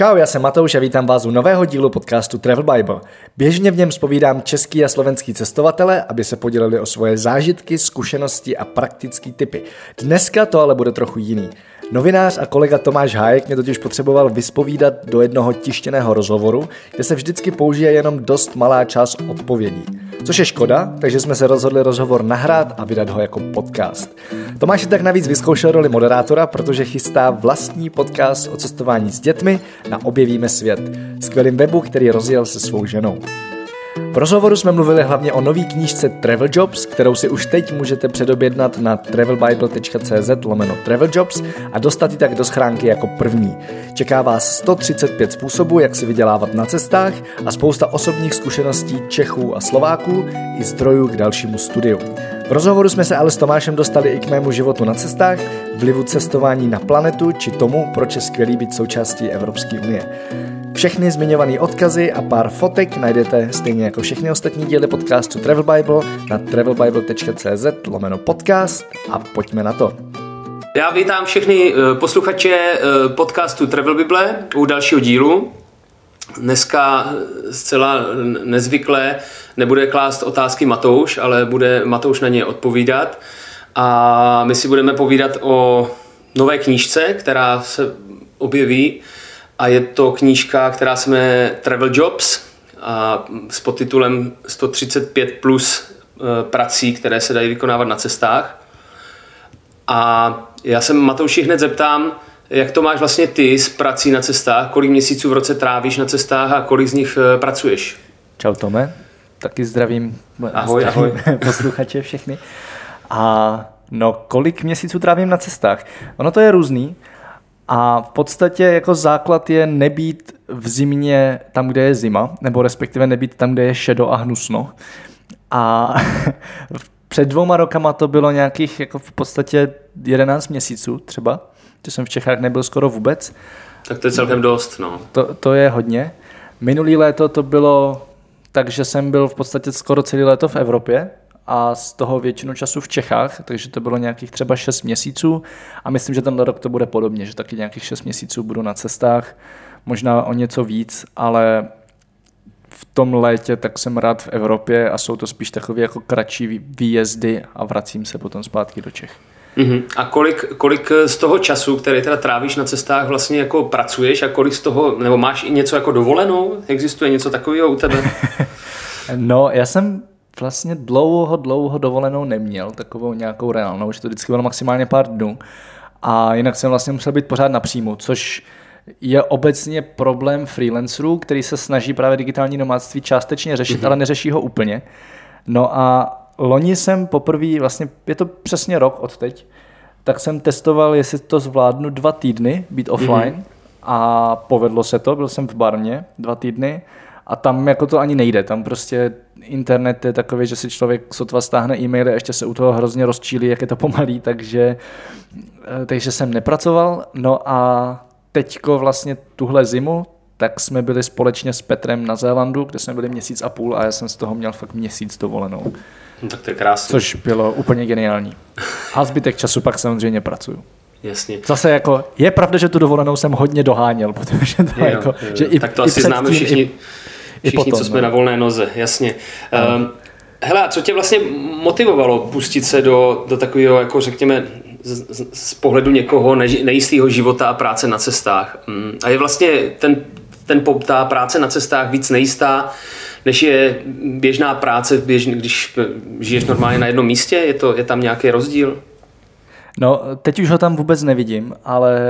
Čau, já jsem Matouš a vítám vás u nového dílu podcastu Travel Bible. Běžně v něm spovídám český a slovenský cestovatele, aby se podělili o svoje zážitky, zkušenosti a praktické typy. Dneska to ale bude trochu jiný. Novinář a kolega Tomáš Hájek mě totiž potřeboval vyspovídat do jednoho tištěného rozhovoru, kde se vždycky použije jenom dost malá část odpovědí. Což je škoda, takže jsme se rozhodli rozhovor nahrát a vydat ho jako podcast. Tomáš tak navíc vyzkoušel roli moderátora, protože chystá vlastní podcast o cestování s dětmi na Objevíme svět, skvělým webu, který rozjel se svou ženou. V rozhovoru jsme mluvili hlavně o nový knížce Travel Jobs, kterou si už teď můžete předobjednat na travelbible.cz lomeno Travel Jobs a dostat ji tak do schránky jako první. Čeká vás 135 způsobů, jak si vydělávat na cestách a spousta osobních zkušeností Čechů a Slováků i zdrojů k dalšímu studiu. V rozhovoru jsme se ale s Tomášem dostali i k mému životu na cestách, vlivu cestování na planetu či tomu, proč je skvělý být součástí Evropské unie. Všechny zmiňované odkazy a pár fotek najdete stejně jako všechny ostatní díly podcastu Travel Bible na travelbible.cz lomeno podcast a pojďme na to. Já vítám všechny eh, posluchače eh, podcastu Travel Bible u dalšího dílu. Dneska eh, zcela nezvyklé nebude klást otázky Matouš, ale bude Matouš na ně odpovídat. A my si budeme povídat o nové knížce, která se objeví a je to knížka, která se jmenuje Travel Jobs a s podtitulem 135 plus eh, prací, které se dají vykonávat na cestách. A já se Matouši hned zeptám, jak to máš vlastně ty s prací na cestách, kolik měsíců v roce trávíš na cestách a kolik z nich eh, pracuješ? Čau Tome, taky zdravím, ahoj, zdravím ahoj. posluchače všechny. A no, kolik měsíců trávím na cestách? Ono to je různý. A v podstatě jako základ je nebýt v zimě tam, kde je zima, nebo respektive nebýt tam, kde je šedo a hnusno. A před dvouma rokama to bylo nějakých jako v podstatě 11 měsíců třeba, že jsem v Čechách nebyl skoro vůbec. Tak to je celkem dost, no. To, to je hodně. Minulý léto to bylo tak, že jsem byl v podstatě skoro celý léto v Evropě, a z toho většinu času v Čechách, takže to bylo nějakých třeba 6 měsíců a myslím, že tenhle rok to bude podobně, že taky nějakých 6 měsíců budu na cestách, možná o něco víc, ale v tom létě tak jsem rád v Evropě a jsou to spíš takové jako kratší výjezdy a vracím se potom zpátky do Čech. Uh-huh. A kolik, kolik z toho času, který teda trávíš na cestách, vlastně jako pracuješ a kolik z toho, nebo máš i něco jako dovolenou? Existuje něco takového u tebe? no, já jsem vlastně dlouho, dlouho dovolenou neměl, takovou nějakou reálnou, že to vždycky bylo maximálně pár dnů. A jinak jsem vlastně musel být pořád napřímo, což je obecně problém freelancerů, který se snaží právě digitální nomádství částečně řešit, mm-hmm. ale neřeší ho úplně. No a loni jsem poprvé, vlastně je to přesně rok od teď, tak jsem testoval, jestli to zvládnu dva týdny být offline mm-hmm. a povedlo se to, byl jsem v Barmě dva týdny a tam jako to ani nejde, tam prostě internet je takový, že si člověk sotva stáhne e-maily a ještě se u toho hrozně rozčílí, jak je to pomalý, takže, eh, takže jsem nepracoval. No a teďko vlastně tuhle zimu, tak jsme byli společně s Petrem na Zélandu, kde jsme byli měsíc a půl a já jsem z toho měl fakt měsíc dovolenou. No, tak to je krásné. Což bylo úplně geniální. A zbytek času pak samozřejmě pracuju. Jasně. Zase jako, je pravda, že tu dovolenou jsem hodně doháněl, protože to jo, jako, jo. že i, tak to i asi známe všichni. I, Všichni, potom, co jsme no. na volné noze, jasně. Um, hele, a co tě vlastně motivovalo pustit se do, do takového, jako řekněme, z, z pohledu někoho nejistého života a práce na cestách? Um, a je vlastně ten, ten, ta práce na cestách víc nejistá, než je běžná práce, běž, když žiješ normálně na jednom místě? Je, to, je tam nějaký rozdíl? No, teď už ho tam vůbec nevidím, ale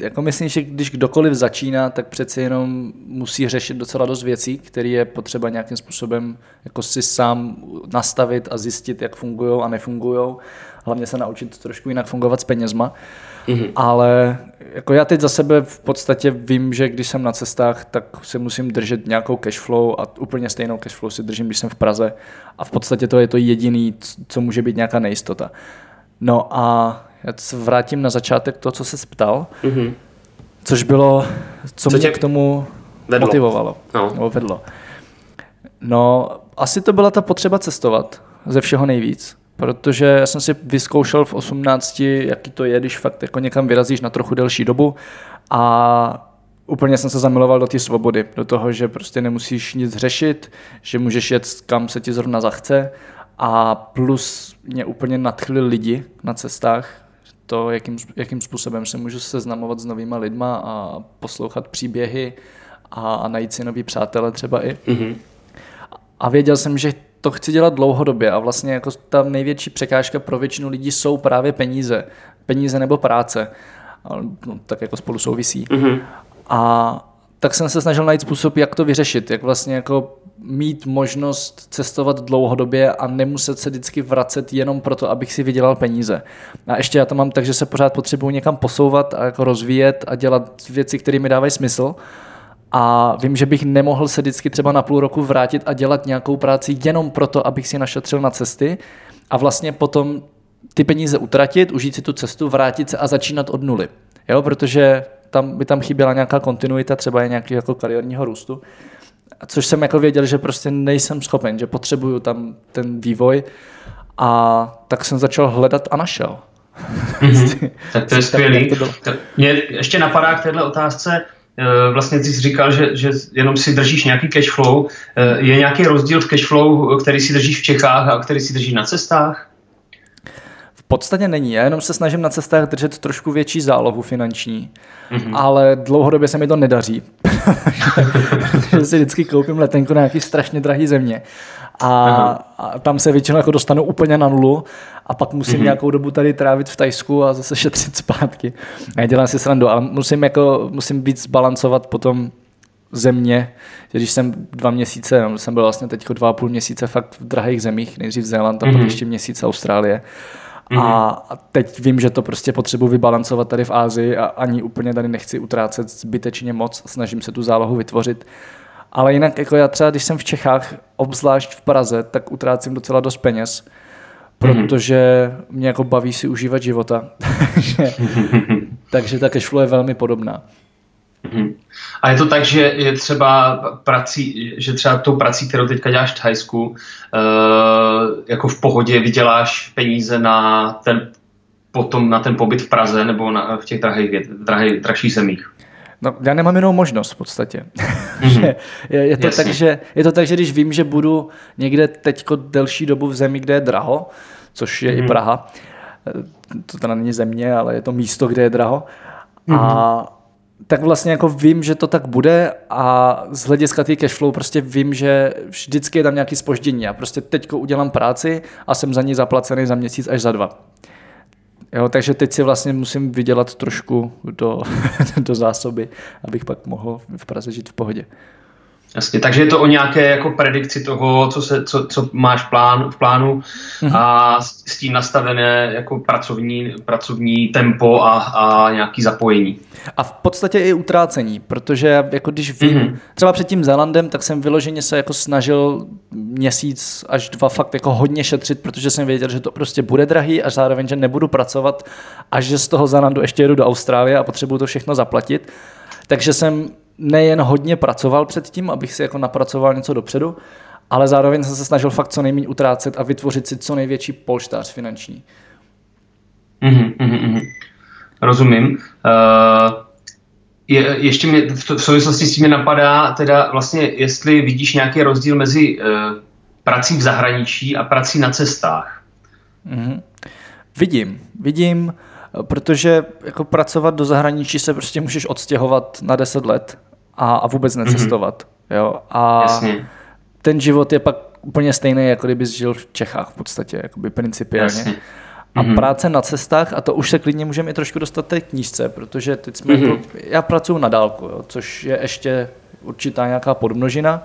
jako myslím, že když kdokoliv začíná, tak přeci jenom musí řešit docela dost věcí, které je potřeba nějakým způsobem jako si sám nastavit a zjistit, jak fungují a nefungují. Hlavně se naučit trošku jinak fungovat s penězma. Mm-hmm. Ale jako já teď za sebe v podstatě vím, že když jsem na cestách, tak se musím držet nějakou cashflow a úplně stejnou cashflow si držím, když jsem v Praze. A v podstatě to je to jediný, co může být nějaká nejistota. No a já se vrátím na začátek to, co se ptal, mm-hmm. což bylo, co, co mě k tomu vedlo. motivovalo, no. nebo vedlo. No, asi to byla ta potřeba cestovat ze všeho nejvíc, protože já jsem si vyzkoušel v 18, jaký to je, když fakt jako někam vyrazíš na trochu delší dobu a úplně jsem se zamiloval do té svobody, do toho, že prostě nemusíš nic řešit, že můžeš jet kam se ti zrovna zachce a plus mě úplně nadchli lidi na cestách, to, jakým, jakým způsobem se můžu seznamovat s novýma lidma a poslouchat příběhy a, a najít si nový přátele třeba i. Mm-hmm. A věděl jsem, že to chci dělat dlouhodobě a vlastně jako ta největší překážka pro většinu lidí jsou právě peníze. Peníze nebo práce. No, tak jako spolu souvisí. Mm-hmm. A tak jsem se snažil najít způsob, jak to vyřešit, jak vlastně jako mít možnost cestovat dlouhodobě a nemuset se vždycky vracet jenom proto, abych si vydělal peníze. A ještě já to mám tak, že se pořád potřebuji někam posouvat a jako rozvíjet a dělat věci, které mi dávají smysl. A vím, že bych nemohl se vždycky třeba na půl roku vrátit a dělat nějakou práci jenom proto, abych si našetřil na cesty a vlastně potom ty peníze utratit, užít si tu cestu, vrátit se a začínat od nuly. Jo, protože tam by tam chyběla nějaká kontinuita, třeba je nějaký jako kariérního růstu. Což jsem jako věděl, že prostě nejsem schopen, že potřebuju tam ten vývoj a tak jsem začal hledat a našel. Mm-hmm. tak to je skvělý. Mě ještě napadá k této otázce, eh, vlastně ty jsi říkal, že, že jenom si držíš nějaký cash flow. Eh, je nějaký rozdíl v cash flow, který si držíš v Čechách a který si držíš na cestách? Podstatě není. Já jenom se snažím na cestách držet trošku větší zálohu finanční, mm-hmm. ale dlouhodobě se mi to nedaří. že si vždycky koupím letenku na nějaký strašně drahý země a, a tam se většinou jako dostanu úplně na nulu a pak musím mm-hmm. nějakou dobu tady trávit v Tajsku a zase šetřit zpátky. A já dělám si srandu, ale musím, jako, musím víc zbalancovat potom země, když jsem dva měsíce, no, jsem byl vlastně teď dva a půl měsíce fakt v drahých zemích, nejdřív Zéland a mm-hmm. pak mhm. ještě měsíc Austrálie. Mm-hmm. A teď vím, že to prostě potřebuji vybalancovat tady v Ázii a ani úplně tady nechci utrácet zbytečně moc, snažím se tu zálohu vytvořit. Ale jinak, jako já třeba, když jsem v Čechách, obzvlášť v Praze, tak utrácím docela dost peněz, mhm. protože mm-hmm. mě jako baví si užívat života. takže ta cashflow je velmi podobná. Mm-hmm. A je to tak, že je třeba prací, že třeba tou prací, kterou teďka děláš v Thajsku, uh, jako v pohodě vyděláš peníze na ten potom na ten pobyt v Praze nebo na, v těch drahých, drahých, drahších zemích? No, já nemám jinou možnost v podstatě. Mm-hmm. je, je, to tak, že, je to tak, že když vím, že budu někde teďko delší dobu v zemi, kde je draho, což je mm-hmm. i mhm. Praha, eh, to teda není země, ale je to místo, kde je draho, mm-hmm. a tak vlastně jako vím, že to tak bude a z hlediska té cashflow prostě vím, že vždycky je tam nějaký spoždění. Já prostě teďko udělám práci a jsem za ní zaplacený za měsíc až za dva. Jo, takže teď si vlastně musím vydělat trošku do, do zásoby, abych pak mohl v Praze žít v pohodě. Jasně, takže je to o nějaké jako predikci toho, co, se, co, co máš plán, v plánu mm-hmm. a s, s tím nastavené jako pracovní, pracovní tempo a, a nějaký zapojení. A v podstatě i utrácení, protože jako když vím, mm-hmm. třeba před tím Zélandem, tak jsem vyloženě se jako snažil měsíc až dva fakt jako hodně šetřit, protože jsem věděl, že to prostě bude drahý a zároveň, že nebudu pracovat a že z toho Zélandu ještě jedu do Austrálie a potřebuju to všechno zaplatit. Takže jsem nejen hodně pracoval předtím, abych si jako napracoval něco dopředu, ale zároveň jsem se snažil fakt co nejméně utrácet a vytvořit si co největší polštář finanční. Mm-hmm, mm-hmm. Rozumím. Uh, je, ještě mě v, v souvislosti s tím napadá, teda vlastně, jestli vidíš nějaký rozdíl mezi uh, prací v zahraničí a prací na cestách. Mm-hmm. Vidím, vidím, protože jako pracovat do zahraničí se prostě můžeš odstěhovat na 10 let a, a vůbec mhm. necestovat. Mm-hmm. Jo? A Jasně. ten život je pak úplně stejný, jako kdybys žil v Čechách v podstatě, jakoby principiálně. Jasně. A mm-hmm. práce na cestách, a to už se klidně můžeme i trošku dostat té knížce, protože teď jsme mm-hmm. jako, já pracuji na dálku, jo, což je ještě určitá nějaká podmnožina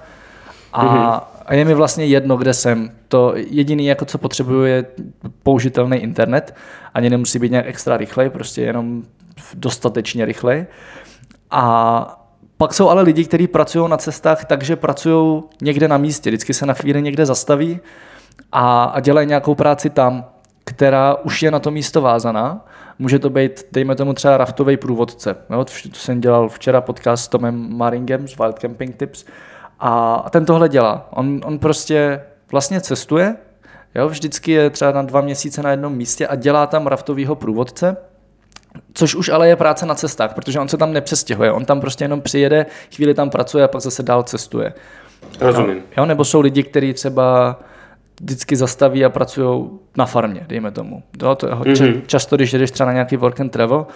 a, mm-hmm. a je mi vlastně jedno, kde jsem. To jediný, jako co potřebuju, je použitelný internet. Ani nemusí být nějak extra rychlej, prostě jenom dostatečně rychlej. A pak jsou ale lidi, kteří pracují na cestách takže pracují někde na místě. Vždycky se na chvíli někde zastaví a, a dělají nějakou práci tam která už je na to místo vázaná. Může to být, dejme tomu třeba raftový průvodce. Jo? To jsem dělal včera podcast s Tomem Maringem z Wild Camping Tips a ten tohle dělá. On, on prostě vlastně cestuje, jo? vždycky je třeba na dva měsíce na jednom místě a dělá tam raftového průvodce Což už ale je práce na cestách, protože on se tam nepřestěhuje. On tam prostě jenom přijede, chvíli tam pracuje a pak zase dál cestuje. Rozumím. Jo, nebo jsou lidi, kteří třeba vždycky zastaví a pracují na farmě, dejme tomu. Jo, to je mm-hmm. často, když jdeš třeba na nějaký work and travel,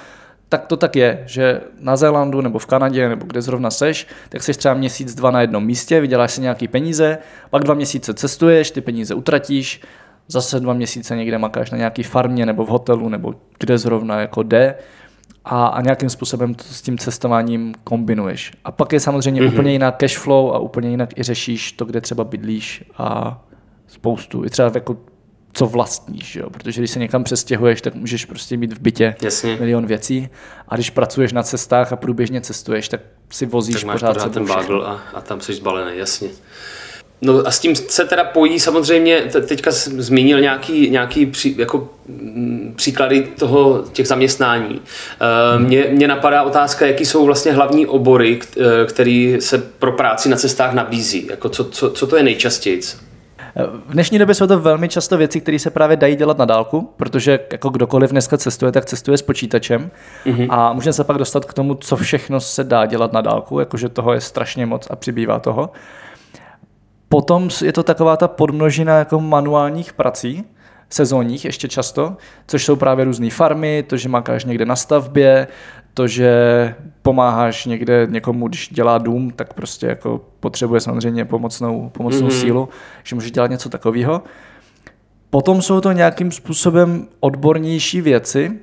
tak to tak je, že na Zélandu nebo v Kanadě nebo kde zrovna seš, tak seš třeba měsíc, dva na jednom místě, vyděláš si nějaký peníze, pak dva měsíce cestuješ, ty peníze utratíš, zase dva měsíce někde makáš na nějaký farmě nebo v hotelu nebo kde zrovna jako jde a, a nějakým způsobem to s tím cestováním kombinuješ. A pak je samozřejmě mm-hmm. úplně jiná cash flow a úplně jinak i řešíš to, kde třeba bydlíš a spoustu, i třeba jako co vlastníš, jo? protože když se někam přestěhuješ, tak můžeš prostě mít v bytě Jasně. milion věcí a když pracuješ na cestách a průběžně cestuješ, tak si vozíš tak máš pořád, pořád ten bagl a, a tam jsi zbalený, jasně. No a s tím se teda pojí samozřejmě, teďka zmínil nějaký, nějaký pří, jako, m, příklady toho, těch zaměstnání. Hmm. Mně, mě napadá otázka, jaký jsou vlastně hlavní obory, e, který se pro práci na cestách nabízí. Jako co, co, co to je nejčastěji? V dnešní době jsou to velmi často věci, které se právě dají dělat na dálku, protože jako kdokoliv dneska cestuje, tak cestuje s počítačem mm-hmm. a můžeme se pak dostat k tomu, co všechno se dá dělat na dálku, jakože toho je strašně moc a přibývá toho. Potom je to taková ta podmnožina jako manuálních prací, sezónních ještě často, což jsou právě různé farmy, to, že makáš někde na stavbě, to, že pomáháš někde někomu, když dělá dům, tak prostě jako potřebuje samozřejmě pomocnou, pomocnou mm-hmm. sílu, že může dělat něco takového. Potom jsou to nějakým způsobem odbornější věci,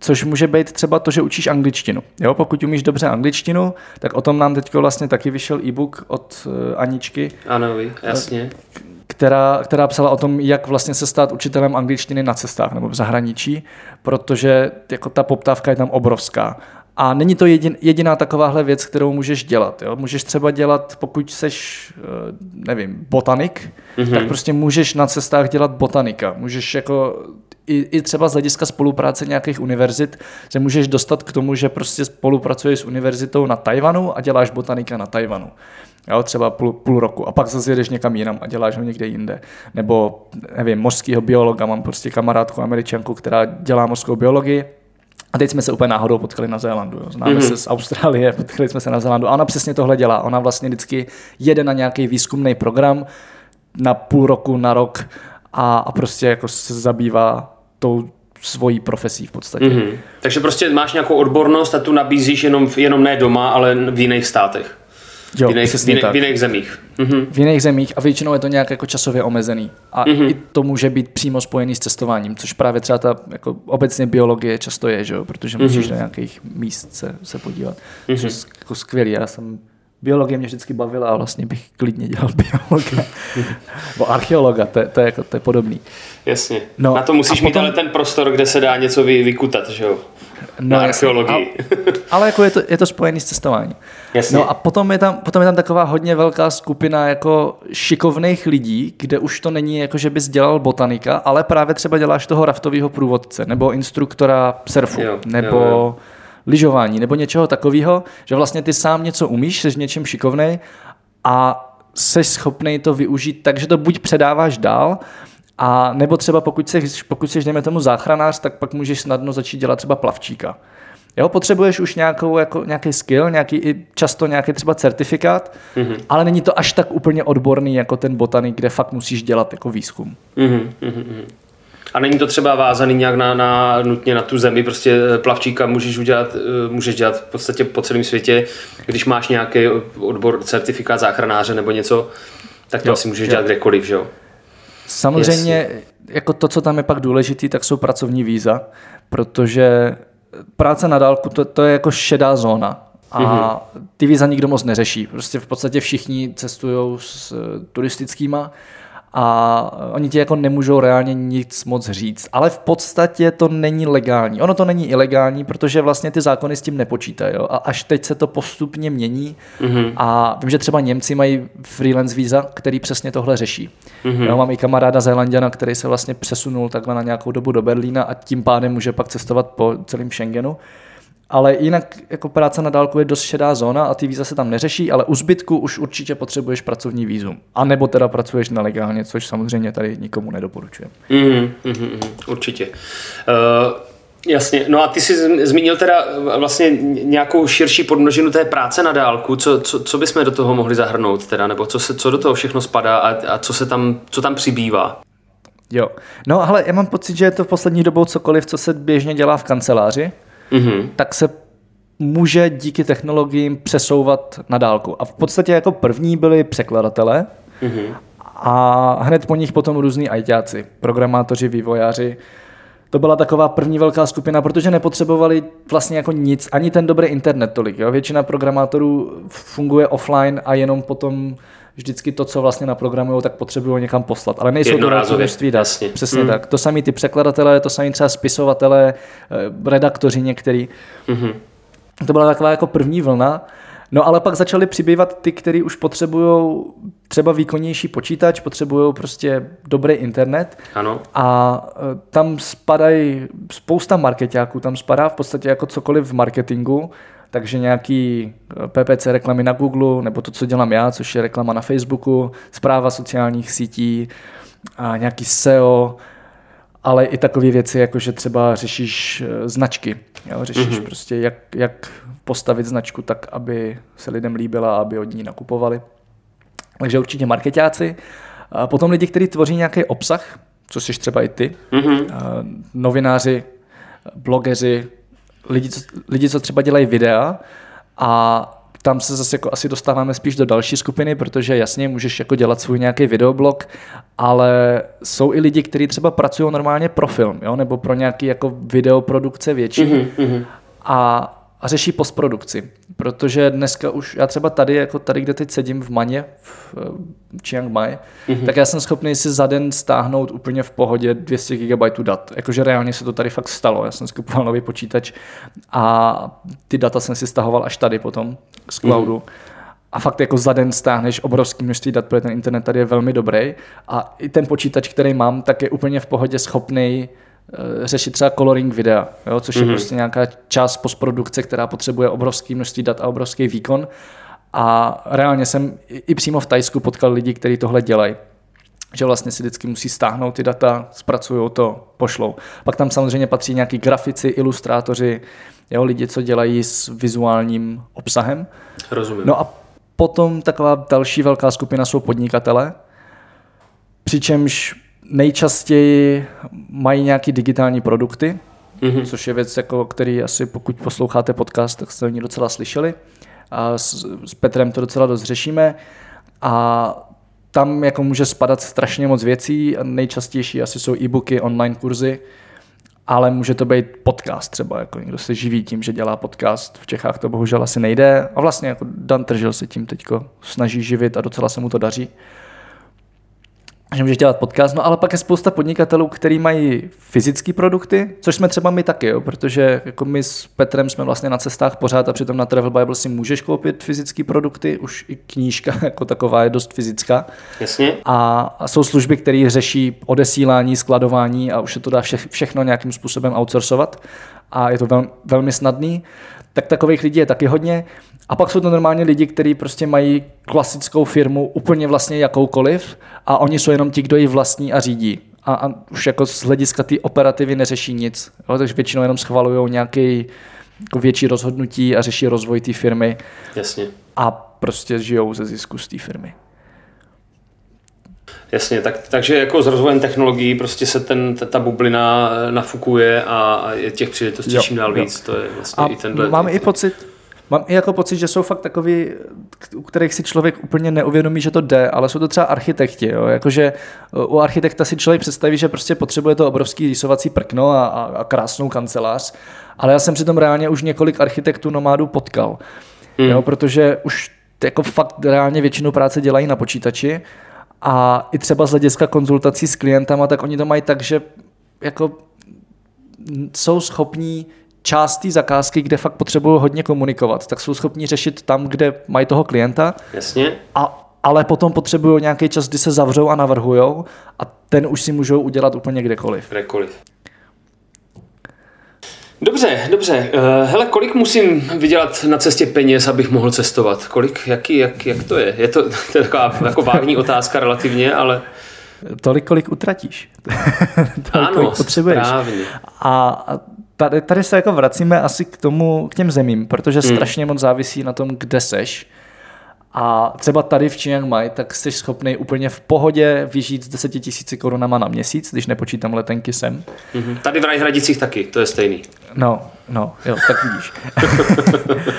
což může být třeba to, že učíš angličtinu. Jo, pokud umíš dobře angličtinu, tak o tom nám teď vlastně taky vyšel e-book od uh, Aničky. Ano, jasně. Která, která psala o tom, jak vlastně se stát učitelem angličtiny na cestách nebo v zahraničí, protože jako ta poptávka je tam obrovská. A není to jedin, jediná takováhle věc, kterou můžeš dělat. Jo? Můžeš třeba dělat, pokud seš, eh, nevím, botanik, mm-hmm. tak prostě můžeš na cestách dělat botanika. Můžeš jako i, i třeba z hlediska spolupráce nějakých univerzit se můžeš dostat k tomu, že prostě spolupracuješ s univerzitou na Tajvanu a děláš botanika na Tajvanu. Jo, třeba půl, půl roku a pak zase jedeš někam jinam a děláš ho někde jinde. Nebo, nevím, mořského biologa, mám prostě kamarádku američanku, která dělá mořskou biologii a teď jsme se úplně náhodou potkali na Zélandu. Jo. Známe mm-hmm. se z Austrálie, potkali jsme se na Zélandu. A ona přesně tohle dělá. Ona vlastně vždycky jede na nějaký výzkumný program na půl roku, na rok a, a prostě jako se zabývá tou svojí profesí v podstatě. Mm-hmm. Takže prostě máš nějakou odbornost a tu nabízíš jenom, jenom ne doma, ale v jiných státech. Jo, v, jiných, v, jiných, v jiných zemích. Mm-hmm. V jiných zemích a většinou je to nějak jako časově omezený. A mm-hmm. i to může být přímo spojený s cestováním, což právě třeba ta jako obecně biologie často je, že jo? protože mm-hmm. musíš do nějakých míst se, se podívat. Mm-hmm. Což je jako skvělý. Já jsem biologie mě vždycky bavila a vlastně bych klidně dělal biologa. Nebo archeologa, to, to, je, jako, to je podobný. Jasně. No, Na to musíš potom... mít ale ten prostor, kde se dá něco vy, vykutat, že jo? No, na archeologii. A, ale jako je to, je to spojený s cestováním. Jasně. No a potom je, tam, potom je tam taková hodně velká skupina jako šikovných lidí, kde už to není jako, že bys dělal botanika, ale právě třeba děláš toho raftového průvodce, nebo instruktora surfu, jo, nebo jo, jo. Lyžování, nebo něčeho takového, že vlastně ty sám něco umíš, jsi něčem šikovnej a jsi schopný to využít takže to buď předáváš dál, a nebo třeba pokud jsi, pokud jsi, dejme tomu, záchranář, tak pak můžeš snadno začít dělat třeba plavčíka. Jo, potřebuješ už nějakou, jako, nějaký skill, nějaký, i často nějaký třeba certifikát, mm-hmm. ale není to až tak úplně odborný jako ten botanik, kde fakt musíš dělat jako výzkum. Mm-hmm. A není to třeba vázaný nějak na, na, nutně na tu zemi, prostě eh, plavčíka můžeš udělat, eh, můžeš dělat v podstatě po celém světě, když máš nějaký odbor, certifikát záchranáře nebo něco, tak to jo, asi můžeš jo. dělat kdekoliv, že jo? Samozřejmě, yes. jako to, co tam je pak důležitý, tak jsou pracovní víza, protože práce na dálku, to, to je jako šedá zóna. A mm-hmm. ty víza nikdo moc neřeší. Prostě v podstatě všichni cestují s turistickýma a oni ti jako nemůžou reálně nic moc říct. Ale v podstatě to není legální. Ono to není ilegální, protože vlastně ty zákony s tím nepočítají. Jo? A až teď se to postupně mění mm-hmm. a vím, že třeba Němci mají freelance víza, který přesně tohle řeší. Mm-hmm. Jo, mám i kamaráda Zélandiana, který se vlastně přesunul takhle na nějakou dobu do Berlína a tím pádem může pak cestovat po celém Schengenu ale jinak jako práce na dálku je dost šedá zóna a ty víza se tam neřeší, ale u zbytku už určitě potřebuješ pracovní vízum. A nebo teda pracuješ nelegálně, což samozřejmě tady nikomu nedoporučujem. Mm, mm, mm, určitě. Uh, Jasně, no a ty jsi zmínil teda vlastně nějakou širší podmnožinu té práce na dálku, co, co, co bychom do toho mohli zahrnout teda, nebo co, se, co do toho všechno spadá a, a co se tam, co tam přibývá? Jo, no ale já mám pocit, že je to v poslední dobou cokoliv, co se běžně dělá v kanceláři, mm-hmm. tak se může díky technologiím přesouvat na dálku. A v podstatě jako první byli překladatelé mm-hmm. a hned po nich potom různí ajťáci, programátoři, vývojáři, to byla taková první velká skupina, protože nepotřebovali vlastně jako nic, ani ten dobrý internet tolik. Jo? Většina programátorů funguje offline a jenom potom vždycky to, co vlastně naprogramují, tak potřebují někam poslat. Ale nejsou to množství dat. Přesně mm. tak. To samý ty překladatelé, to samý třeba spisovatelé, eh, redaktoři některý. Mm-hmm. To byla taková jako první vlna. No ale pak začaly přibývat ty, kteří už potřebují třeba výkonnější počítač, potřebují prostě dobrý internet. Ano. A e, tam spadají spousta marketáků, tam spadá v podstatě jako cokoliv v marketingu, takže nějaký e, PPC reklamy na Google, nebo to, co dělám já, což je reklama na Facebooku, zpráva sociálních sítí, a nějaký SEO, ale i takové věci, jako že třeba řešíš e, značky. Jo? Řešíš mm-hmm. prostě, jak, jak postavit značku tak, aby se lidem líbila a aby od ní nakupovali. Takže určitě marketáci. A potom lidi, kteří tvoří nějaký obsah, co jsi třeba i ty, mm-hmm. novináři, blogeři, lidi co, lidi, co třeba dělají videa a tam se zase jako asi dostáváme spíš do další skupiny, protože jasně můžeš jako dělat svůj nějaký videoblog, ale jsou i lidi, kteří třeba pracují normálně pro film, jo? nebo pro nějaký jako videoprodukce větší. Mm-hmm. A a řeší postprodukci. Protože dneska už, já třeba tady, jako tady, kde teď sedím v Maně, v, v Chiang Mai, mm-hmm. tak já jsem schopný si za den stáhnout úplně v pohodě 200 GB dat. Jakože reálně se to tady fakt stalo. Já jsem skupoval nový počítač a ty data jsem si stahoval až tady potom z cloudu. Mm-hmm. A fakt jako za den stáhneš obrovský množství dat, protože ten internet tady je velmi dobrý. A i ten počítač, který mám, tak je úplně v pohodě schopný Eh, řešit třeba coloring videa, jo, což mm-hmm. je mhm. prostě nějaká část postprodukce, která potřebuje obrovský množství dat a obrovský výkon. A reálně jsem i přímo v Tajsku potkal lidi, kteří tohle dělají že vlastně si vždycky musí stáhnout ty data, zpracují to, pošlou. Pak tam samozřejmě patří nějaký grafici, ilustrátoři, jo, lidi, co dělají s vizuálním obsahem. Rozumím. No a potom taková další velká skupina jsou podnikatele, přičemž nejčastěji mají nějaký digitální produkty, mm-hmm. což je věc, jako, který asi pokud posloucháte podcast, tak jste o ní docela slyšeli. A s, s Petrem to docela dost řešíme. A tam jako může spadat strašně moc věcí. Nejčastější asi jsou e-booky, online kurzy, ale může to být podcast třeba, jako někdo se živí tím, že dělá podcast. V Čechách to bohužel asi nejde. A vlastně jako Dan Tržil se tím teďko snaží živit a docela se mu to daří že můžeš dělat podcast, no ale pak je spousta podnikatelů, kteří mají fyzické produkty, což jsme třeba my taky, jo, protože jako my s Petrem jsme vlastně na cestách pořád a přitom na Travel Bible si můžeš koupit fyzické produkty, už i knížka jako taková je dost fyzická. Jasně. A, a jsou služby, které řeší odesílání, skladování a už se to dá vše, všechno nějakým způsobem outsourcovat a je to vel, velmi snadný. Tak takových lidí je taky hodně. A pak jsou to normálně lidi, kteří prostě mají klasickou firmu úplně vlastně jakoukoliv a oni jsou jenom ti, kdo ji vlastní a řídí. A, a už jako z hlediska té operativy neřeší nic. Jo? Takže většinou jenom schvalují nějaký jako větší rozhodnutí a řeší rozvoj té firmy. Jasně. A prostě žijou ze zisku z té firmy. Jasně, tak, takže jako s rozvojem technologií prostě se ten, ta, ta bublina nafukuje a, a je těch příležitostí čím dál víc. To je vlastně a i tenhle. Mám i pocit, Mám i jako pocit, že jsou fakt takový, u kterých si člověk úplně neuvědomí, že to jde, ale jsou to třeba architekti. Jo? Jakože u architekta si člověk představí, že prostě potřebuje to obrovský rýsovací prkno a, a, a krásnou kancelář, ale já jsem přitom reálně už několik architektů nomádů potkal. Hmm. Jo? Protože už jako fakt reálně většinu práce dělají na počítači a i třeba z hlediska konzultací s klientama, tak oni to mají tak, že jako jsou schopní část té zakázky, kde fakt potřebují hodně komunikovat, tak jsou schopni řešit tam, kde mají toho klienta. Jasně. A, ale potom potřebují nějaký čas, kdy se zavřou a navrhujou a ten už si můžou udělat úplně kdekoliv. Kdekoliv. Dobře, dobře. Uh, hele, kolik musím vydělat na cestě peněz, abych mohl cestovat? Kolik, jaký, jak, jak to je? Je to, to je taková jako vágní otázka relativně, ale... Tolik, kolik utratíš. Tolik, ano, kolik potřebuješ. Správně. A, a tady, tady se jako vracíme asi k tomu, k těm zemím, protože hmm. strašně moc závisí na tom, kde seš. A třeba tady v Chiang Mai, tak jsi schopný úplně v pohodě vyžít s 10 tisíci korunama na měsíc, když nepočítám letenky sem. Mm-hmm. Tady v Rajhradicích taky, to je stejný. No, no, jo, tak vidíš.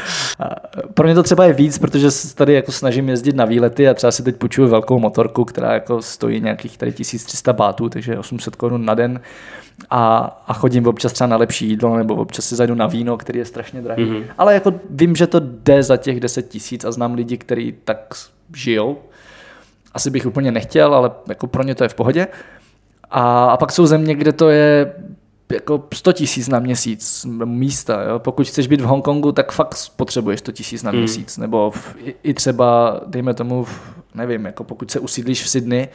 Pro mě to třeba je víc, protože se tady jako snažím jezdit na výlety a třeba si teď půjčuju velkou motorku, která jako stojí nějakých tady 1300 bátů, takže 800 korun na den a, a chodím občas třeba na lepší jídlo, nebo občas si zajdu na víno, který je strašně drahý. Mm-hmm. Ale jako vím, že to jde za těch 10 tisíc a znám lidi, kteří tak žijou. Asi bych úplně nechtěl, ale jako pro ně to je v pohodě. A, a pak jsou země, kde to je jako 100 tisíc na měsíc místa. Jo? Pokud chceš být v Hongkongu, tak fakt potřebuješ 100 tisíc na mhm. měsíc. Mm. Nebo v, i, i třeba, dejme tomu, v, nevím, jako pokud se usídlíš v Sydney,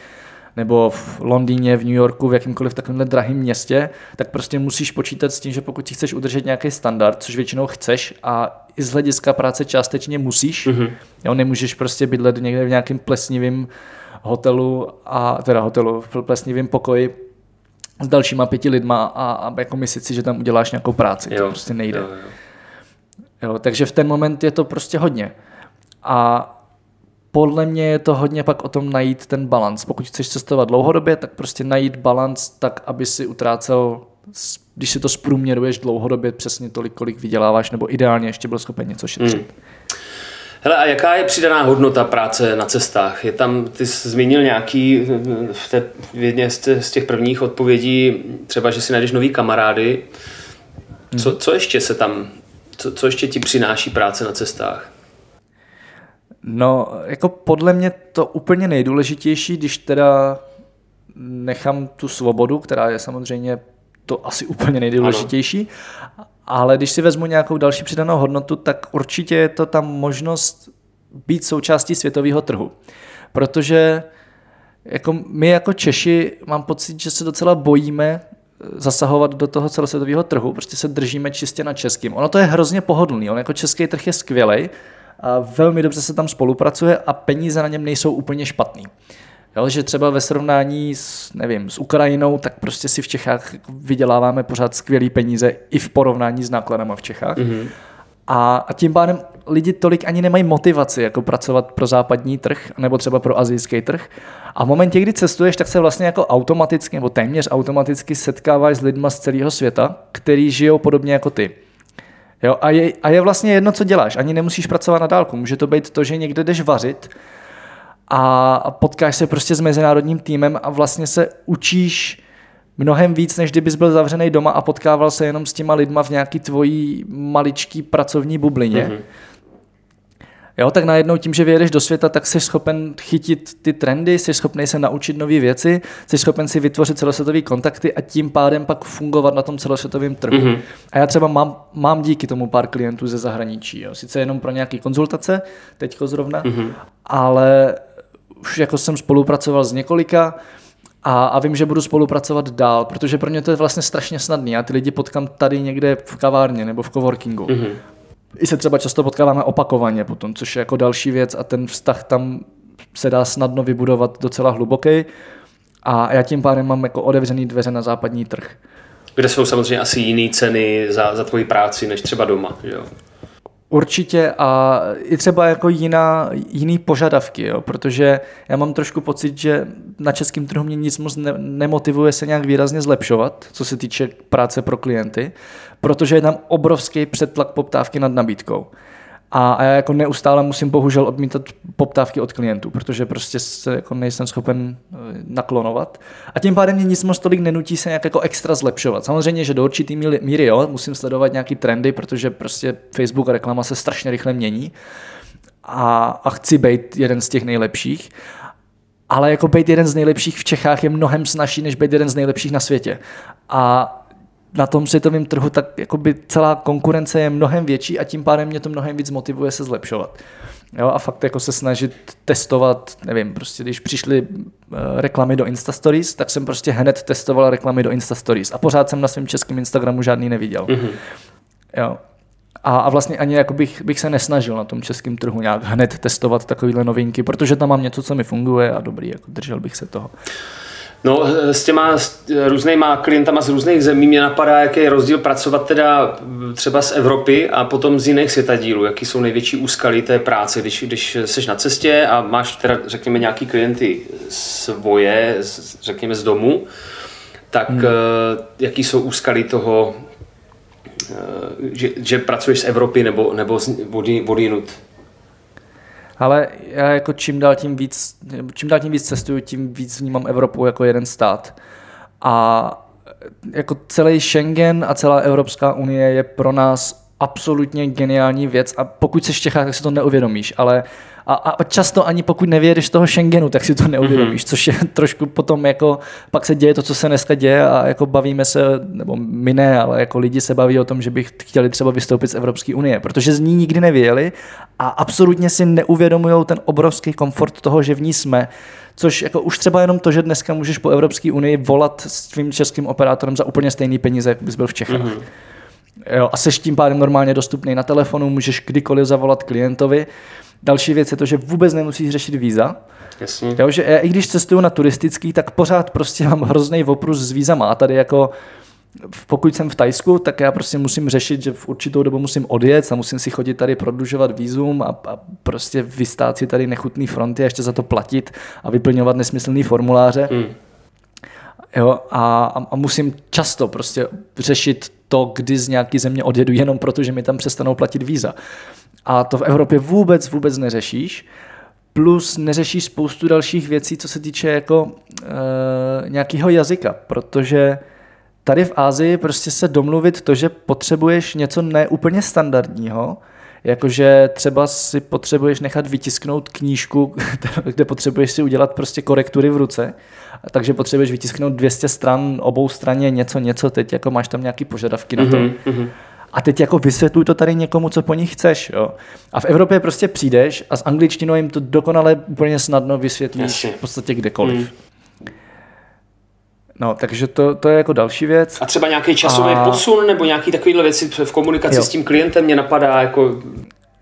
nebo v Londýně, v New Yorku, v jakýmkoliv takovémhle drahém městě, tak prostě musíš počítat s tím, že pokud ti chceš udržet nějaký standard, což většinou chceš a i z hlediska práce částečně musíš, mm-hmm. jo, nemůžeš prostě bydlet někde v nějakém plesnivém hotelu, a teda hotelu, v plesnivém pokoji s dalšíma pěti lidma a, a jako myslet si, že tam uděláš nějakou práci. Jo, to prostě nejde. Jo, jo. Jo, takže v ten moment je to prostě hodně. A podle mě je to hodně pak o tom najít ten balans. Pokud chceš cestovat dlouhodobě, tak prostě najít balans tak, aby si utrácel, když si to zprůměruješ dlouhodobě přesně tolik, kolik vyděláváš, nebo ideálně ještě byl schopen něco šetřit. Mm. Hele, a jaká je přidaná hodnota práce na cestách? Je tam, ty jsi zmínil nějaký v, té, v jedné z těch prvních odpovědí, třeba, že si najdeš nový kamarády. Co, co ještě se tam, co, co ještě ti přináší práce na cestách? No, jako podle mě to úplně nejdůležitější, když teda nechám tu svobodu, která je samozřejmě to asi úplně nejdůležitější, ano. Ale když si vezmu nějakou další přidanou hodnotu, tak určitě je to tam možnost být součástí světového trhu. Protože jako my jako Češi mám pocit, že se docela bojíme zasahovat do toho celosvětového trhu, prostě se držíme čistě na českým. Ono to je hrozně pohodlný, on jako český trh je skvělý, a velmi dobře se tam spolupracuje a peníze na něm nejsou úplně špatný. Jo, že třeba ve srovnání s, nevím, s Ukrajinou, tak prostě si v Čechách vyděláváme pořád skvělé peníze i v porovnání s nákladama v Čechách. Mm-hmm. A, a tím pádem lidi tolik ani nemají motivaci jako pracovat pro západní trh nebo třeba pro azijský trh. A v momentě, kdy cestuješ, tak se vlastně jako automaticky nebo téměř automaticky setkáváš s lidma z celého světa, který žijou podobně jako ty. Jo, a, je, a je vlastně jedno, co děláš. Ani nemusíš pracovat na dálku. Může to být to, že někde jdeš vařit a potkáš se prostě s mezinárodním týmem a vlastně se učíš mnohem víc, než kdybys byl zavřený doma a potkával se jenom s těma lidma v nějaký tvojí maličký pracovní bublině. Mm-hmm. Jo, tak najednou tím, že vyjedeš do světa, tak jsi schopen chytit ty trendy, jsi schopen se naučit nové věci, jsi schopen si vytvořit celosvětové kontakty a tím pádem pak fungovat na tom celosvětovém trhu. Mm-hmm. A já třeba mám, mám díky tomu pár klientů ze zahraničí. Jo. Sice jenom pro nějaké konzultace, teďko zrovna, mm-hmm. ale už jako jsem spolupracoval s několika, a, a vím, že budu spolupracovat dál, protože pro mě to je vlastně strašně snadné. Já ty lidi potkám tady někde v kavárně nebo v coworkingu. Mm-hmm i se třeba často potkáváme opakovaně potom, což je jako další věc a ten vztah tam se dá snadno vybudovat docela hluboký a já tím pádem mám jako otevřený dveře na západní trh. Kde jsou samozřejmě asi jiné ceny za, za tvoji práci než třeba doma, jo? Určitě a i třeba jako jiná, jiný požadavky, jo, protože já mám trošku pocit, že na českém trhu mě nic moc ne, nemotivuje se nějak výrazně zlepšovat, co se týče práce pro klienty, protože je tam obrovský přetlak poptávky nad nabídkou. A, já jako neustále musím bohužel odmítat poptávky od klientů, protože prostě se jako nejsem schopen eh, naklonovat. A tím pádem mě nic moc tolik nenutí se nějak jako extra zlepšovat. Samozřejmě, že do určitý míry jo, musím sledovat nějaký trendy, protože prostě Facebook a reklama se strašně rychle mění a, a chci být jeden z těch nejlepších. Ale jako být jeden z nejlepších v Čechách je mnohem snažší, než být jeden z nejlepších na světě. A na tom světovém trhu, tak jakoby celá konkurence je mnohem větší a tím pádem mě to mnohem víc motivuje se zlepšovat. Jo, a fakt jako se snažit testovat, nevím, prostě když přišly uh, reklamy do Insta Stories, tak jsem prostě hned testoval reklamy do Insta Stories a pořád jsem na svém českém Instagramu žádný neviděl. Mm-hmm. Jo. A, a vlastně ani jako bych, bych se nesnažil na tom českém trhu nějak hned testovat takovéhle novinky, protože tam mám něco, co mi funguje a dobrý, jako držel bych se toho. No, s těma s různýma klientama z různých zemí mě napadá, jaký je rozdíl pracovat teda třeba z Evropy a potom z jiných světadílů. Jaký jsou největší úskalí té práce, když, když jsi na cestě a máš teda, řekněme, nějaký klienty svoje, řekněme, z domu, tak hmm. jaký jsou úskalí toho, eh, že, že pracuješ z Evropy nebo, nebo z vody, vody nut? Ale já jako čím dál tím víc, čím dál tím víc cestuju, tím víc vnímám Evropu jako jeden stát. A jako celý Schengen a celá Evropská unie je pro nás absolutně geniální věc a pokud jsi v Čechách, tak si to neuvědomíš, ale a, a často ani pokud nevědeš toho Schengenu, tak si to neuvědomíš, mm-hmm. což je trošku potom jako, pak se děje to, co se dneska děje a jako bavíme se, nebo my ne, ale jako lidi se baví o tom, že by chtěli třeba vystoupit z Evropské unie, protože z ní nikdy nevěděli a absolutně si neuvědomují ten obrovský komfort toho, že v ní jsme, což jako už třeba jenom to, že dneska můžeš po Evropské unii volat s tvým českým operátorem za úplně stejný peníze, jak bys byl v Čechách. Mm-hmm. Jo, a seš tím pádem normálně dostupný na telefonu, můžeš kdykoliv zavolat klientovi. Další věc je to, že vůbec nemusíš řešit víza. Jasně. Jo, že já, i když cestuju na turistický, tak pořád prostě mám hrozný oprus s vízama. A tady jako pokud jsem v Tajsku, tak já prostě musím řešit, že v určitou dobu musím odjet a musím si chodit tady prodlužovat vízum a, a prostě vystát si tady nechutný fronty a ještě za to platit a vyplňovat nesmyslný formuláře. Mm. Jo, a, a musím často prostě řešit to, kdy z nějaký země odjedu jenom proto, že mi tam přestanou platit víza. A to v Evropě vůbec, vůbec neřešíš. Plus neřešíš spoustu dalších věcí, co se týče jako e, nějakého jazyka, protože tady v Ázii prostě se domluvit to, že potřebuješ něco neúplně standardního, jakože třeba si potřebuješ nechat vytisknout knížku, kde potřebuješ si udělat prostě korektury v ruce, takže potřebuješ vytisknout 200 stran obou straně něco, něco, teď jako máš tam nějaký požadavky na to. Mm-hmm. A teď jako vysvětluj to tady někomu, co po nich chceš. Jo. A v Evropě prostě přijdeš a s angličtinou jim to dokonale úplně snadno vysvětlíš Jasně. v podstatě kdekoliv. Mm. No, takže to, to je jako další věc. A třeba nějaký časový a... posun nebo nějaký takovýhle věci v komunikaci jo. s tím klientem mě napadá jako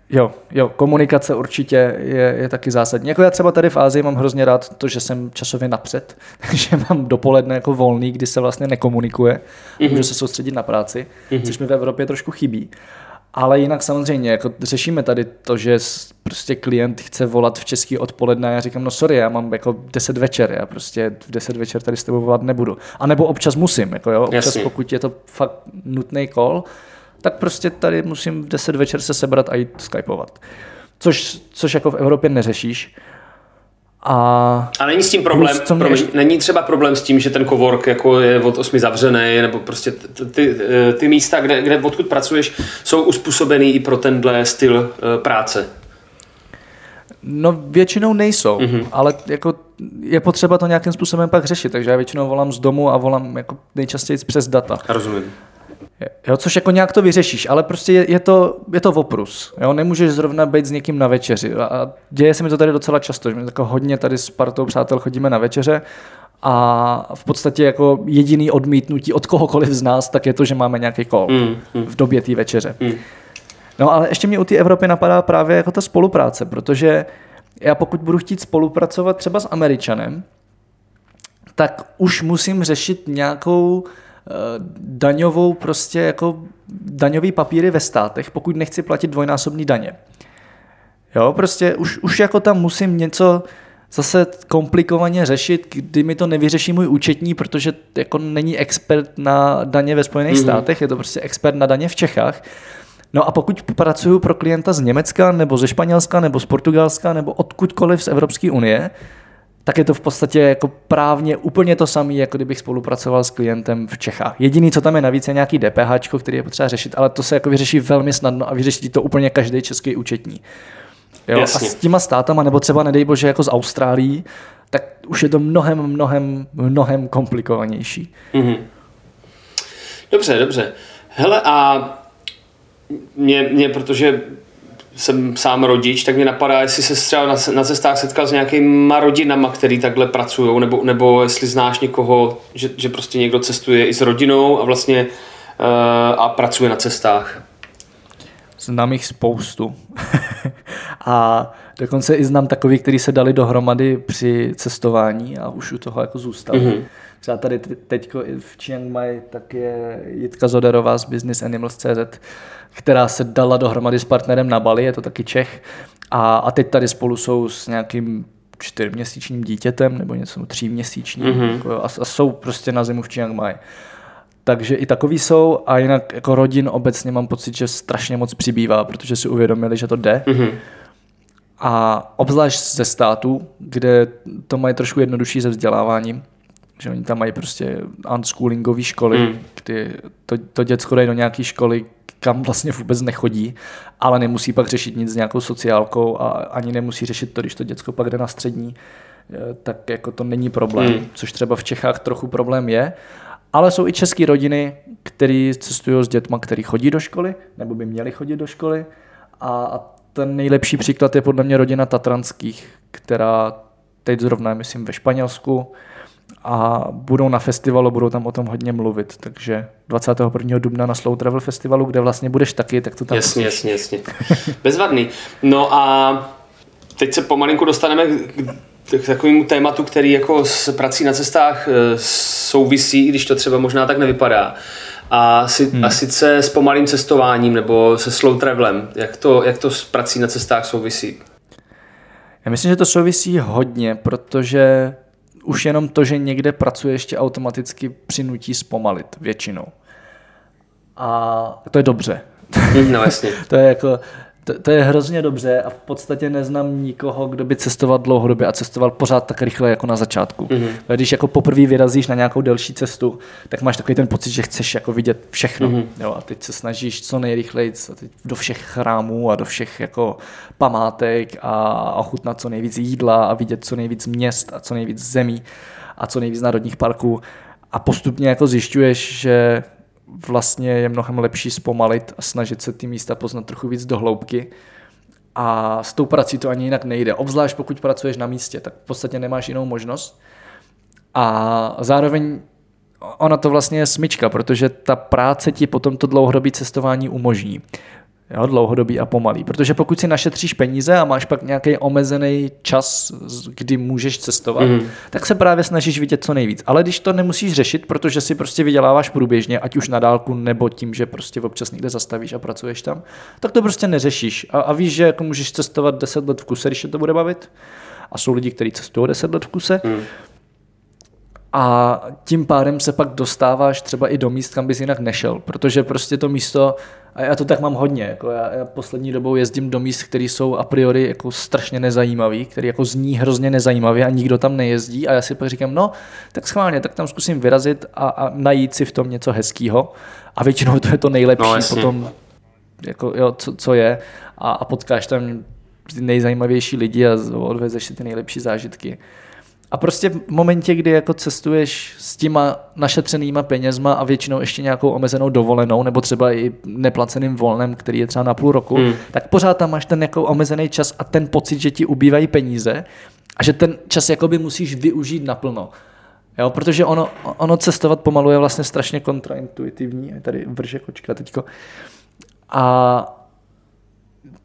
Jo, jo, komunikace určitě je, je taky zásadní. Jako já třeba tady v Ázii mám hrozně rád to, že jsem časově napřed, takže mám dopoledne jako volný, kdy se vlastně nekomunikuje, mm-hmm. můžu se soustředit na práci, mm-hmm. což mi v Evropě trošku chybí. Ale jinak samozřejmě, jako řešíme tady to, že prostě klient chce volat v český odpoledne a já říkám, no sorry, já mám jako 10 večer, já prostě v 10 večer tady s tebou volat nebudu. A nebo občas musím, jako jo, občas Jasně. pokud je to fakt nutný call, tak prostě tady musím v 10 večer se sebrat a jít skypovat. Což, což jako v Evropě neřešíš. A, a není s tím problém, plus, promiň, ještě... není třeba problém s tím, že ten cowork jako je od 8 zavřený, nebo prostě ty, ty, ty místa, kde, kde odkud pracuješ, jsou uspůsobený i pro tenhle styl eh, práce? No většinou nejsou, mm-hmm. ale jako je potřeba to nějakým způsobem pak řešit, takže já většinou volám z domu a volám jako nejčastěji přes data. Rozumím. Jo, což jako nějak to vyřešíš, ale prostě je, je, to, je to oprus. Jo? Nemůžeš zrovna být s někým na večeři. A, a děje se mi to tady docela často, že my jako hodně tady s partou přátel chodíme na večeře a v podstatě jako jediný odmítnutí od kohokoliv z nás, tak je to, že máme nějaký kol mm, mm. v době té večeře. Mm. No ale ještě mě u té Evropy napadá právě jako ta spolupráce, protože já pokud budu chtít spolupracovat třeba s Američanem, tak už musím řešit nějakou daňovou prostě jako daňový papíry ve státech, pokud nechci platit dvojnásobný daně. Jo, prostě už, už jako tam musím něco zase komplikovaně řešit, kdy mi to nevyřeší můj účetní, protože jako není expert na daně ve Spojených mm-hmm. státech, je to prostě expert na daně v Čechách. No a pokud pracuju pro klienta z Německa, nebo ze Španělska, nebo z Portugalska, nebo odkudkoliv z Evropské unie, tak je to v podstatě jako právně úplně to samé, jako kdybych spolupracoval s klientem v Čechách. Jediný, co tam je navíc, je nějaký DPH, který je potřeba řešit, ale to se jako vyřeší velmi snadno a vyřeší to úplně každý český účetní. Jo? A s těma státama, nebo třeba nedej bože jako z Austrálií, tak už je to mnohem, mnohem, mnohem komplikovanější. Mm-hmm. Dobře, dobře. Hele, a mě, mě, protože jsem sám rodič, tak mě napadá, jestli se třeba na, na cestách setkal s nějakýma rodinama, který takhle pracují, nebo, nebo jestli znáš někoho, že, že prostě někdo cestuje i s rodinou a vlastně uh, a pracuje na cestách. znám jich spoustu. a dokonce i znám takový, kteří se dali dohromady při cestování a už u toho jako zůstali. Mm-hmm. Třeba tady teď v Chiang Mai tak je Jitka Zoderová z Business Animals CZ, která se dala dohromady s partnerem na Bali, je to taky Čech. A, a teď tady spolu jsou s nějakým čtyřměsíčním dítětem nebo něco tříměsíčním mm-hmm. jako, a, a jsou prostě na zimu v Chiang Mai. Takže i takový jsou a jinak jako rodin obecně mám pocit, že strašně moc přibývá, protože si uvědomili, že to jde. Mm-hmm. A obzvlášť ze států, kde to mají trošku jednodušší se vzděláváním, že oni tam mají prostě unschoolingový školy, kdy to, to děcko jde do nějaké školy, kam vlastně vůbec nechodí, ale nemusí pak řešit nic s nějakou sociálkou a ani nemusí řešit to, když to děcko pak jde na střední, eh, tak jako to není problém, mm. což třeba v Čechách trochu problém je, ale jsou i české rodiny, které cestují s dětma, který chodí do školy, nebo by měli chodit do školy. A, a ten nejlepší příklad je podle mě rodina Tatranských, která teď zrovna myslím, ve Španělsku, a budou na festivalu, budou tam o tom hodně mluvit, takže 21. dubna na Slow Travel Festivalu, kde vlastně budeš taky, tak to tam Jasně, jasně, jasně. Bezvadný. No a teď se pomalinku dostaneme k takovému tématu, který jako s prací na cestách eh, souvisí, i když to třeba možná tak nevypadá. A, si, hmm. a sice s pomalým cestováním nebo se slow travelem. Jak to, jak to s prací na cestách souvisí? Já myslím, že to souvisí hodně, protože už jenom to, že někde pracuje, ještě automaticky přinutí zpomalit většinou. A to je dobře. No jasně. to je jako, to, to je hrozně dobře a v podstatě neznám nikoho, kdo by cestoval dlouhodobě a cestoval pořád tak rychle jako na začátku. Mm-hmm. Když jako poprvé vyrazíš na nějakou delší cestu, tak máš takový ten pocit, že chceš jako vidět všechno. Mm-hmm. Jo, a teď se snažíš co nejrychleji do všech chrámů a do všech jako památek a ochutnat co nejvíc jídla a vidět co nejvíc měst a co nejvíc zemí a co nejvíc národních parků. A postupně jako zjišťuješ, že vlastně je mnohem lepší zpomalit a snažit se ty místa poznat trochu víc do hloubky. A s tou prací to ani jinak nejde. Obzvlášť pokud pracuješ na místě, tak v podstatě nemáš jinou možnost. A zároveň ona to vlastně je smyčka, protože ta práce ti potom to dlouhodobé cestování umožní jo, dlouhodobý a pomalý. Protože pokud si našetříš peníze a máš pak nějaký omezený čas, kdy můžeš cestovat, mm. tak se právě snažíš vidět co nejvíc. Ale když to nemusíš řešit, protože si prostě vyděláváš průběžně, ať už na dálku nebo tím, že prostě občas někde zastavíš a pracuješ tam, tak to prostě neřešíš. A, a víš, že jako můžeš cestovat 10 let v kuse, když se to bude bavit. A jsou lidi, kteří cestují 10 let v kuse. Mm. A tím pádem se pak dostáváš třeba i do míst, kam bys jinak nešel, protože prostě to místo a já to tak mám hodně. Jako já, já poslední dobou jezdím do míst, které jsou a priori jako strašně nezajímavý, které jako zní hrozně nezajímavě a nikdo tam nejezdí. A já si pak říkám, no, tak schválně, tak tam zkusím vyrazit a, a najít si v tom něco hezkého. A většinou to je to nejlepší no, potom, jako, jo, co, co je. A, a potkáš tam ty nejzajímavější lidi a odvezeš si ty nejlepší zážitky. A prostě v momentě, kdy jako cestuješ s těma našetřenýma penězma a většinou ještě nějakou omezenou dovolenou, nebo třeba i neplaceným volnem, který je třeba na půl roku, hmm. tak pořád tam máš ten jako omezený čas a ten pocit, že ti ubývají peníze a že ten čas jakoby musíš využít naplno. Jo, protože ono, ono cestovat pomalu je vlastně strašně kontraintuitivní. Je tady vrže kočka teďko. A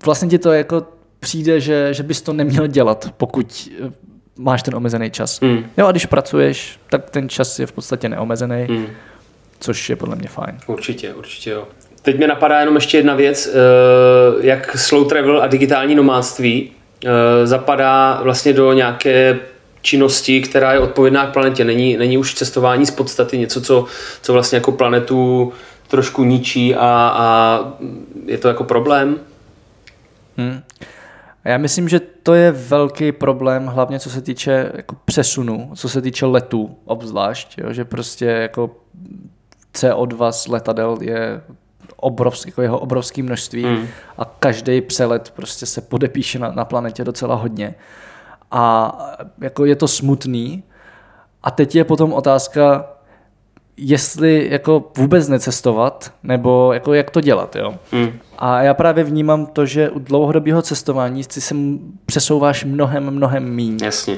vlastně ti to jako přijde, že, že bys to neměl dělat, pokud máš ten omezený čas. Mm. Jo a když pracuješ, tak ten čas je v podstatě neomezený, mm. což je podle mě fajn. Určitě, určitě jo. Teď mi napadá jenom ještě jedna věc, eh, jak slow travel a digitální nomádství eh, zapadá vlastně do nějaké činnosti, která je odpovědná k planetě. Není, není už cestování z podstaty něco, co, co vlastně jako planetu trošku ničí a, a je to jako problém? Hmm. Já myslím, že to je velký problém, hlavně co se týče jako přesunu, co se týče letů obzvlášť, jo, že prostě jako CO2 z letadel je obrovský, jako jeho obrovské množství mm. a každý přelet prostě se podepíše na, na planetě docela hodně. A jako je to smutný. A teď je potom otázka, jestli jako vůbec necestovat, nebo jako jak to dělat, jo. Mm. A já právě vnímám to, že u dlouhodobého cestování si se přesouváš mnohem, mnohem míň. Jasně.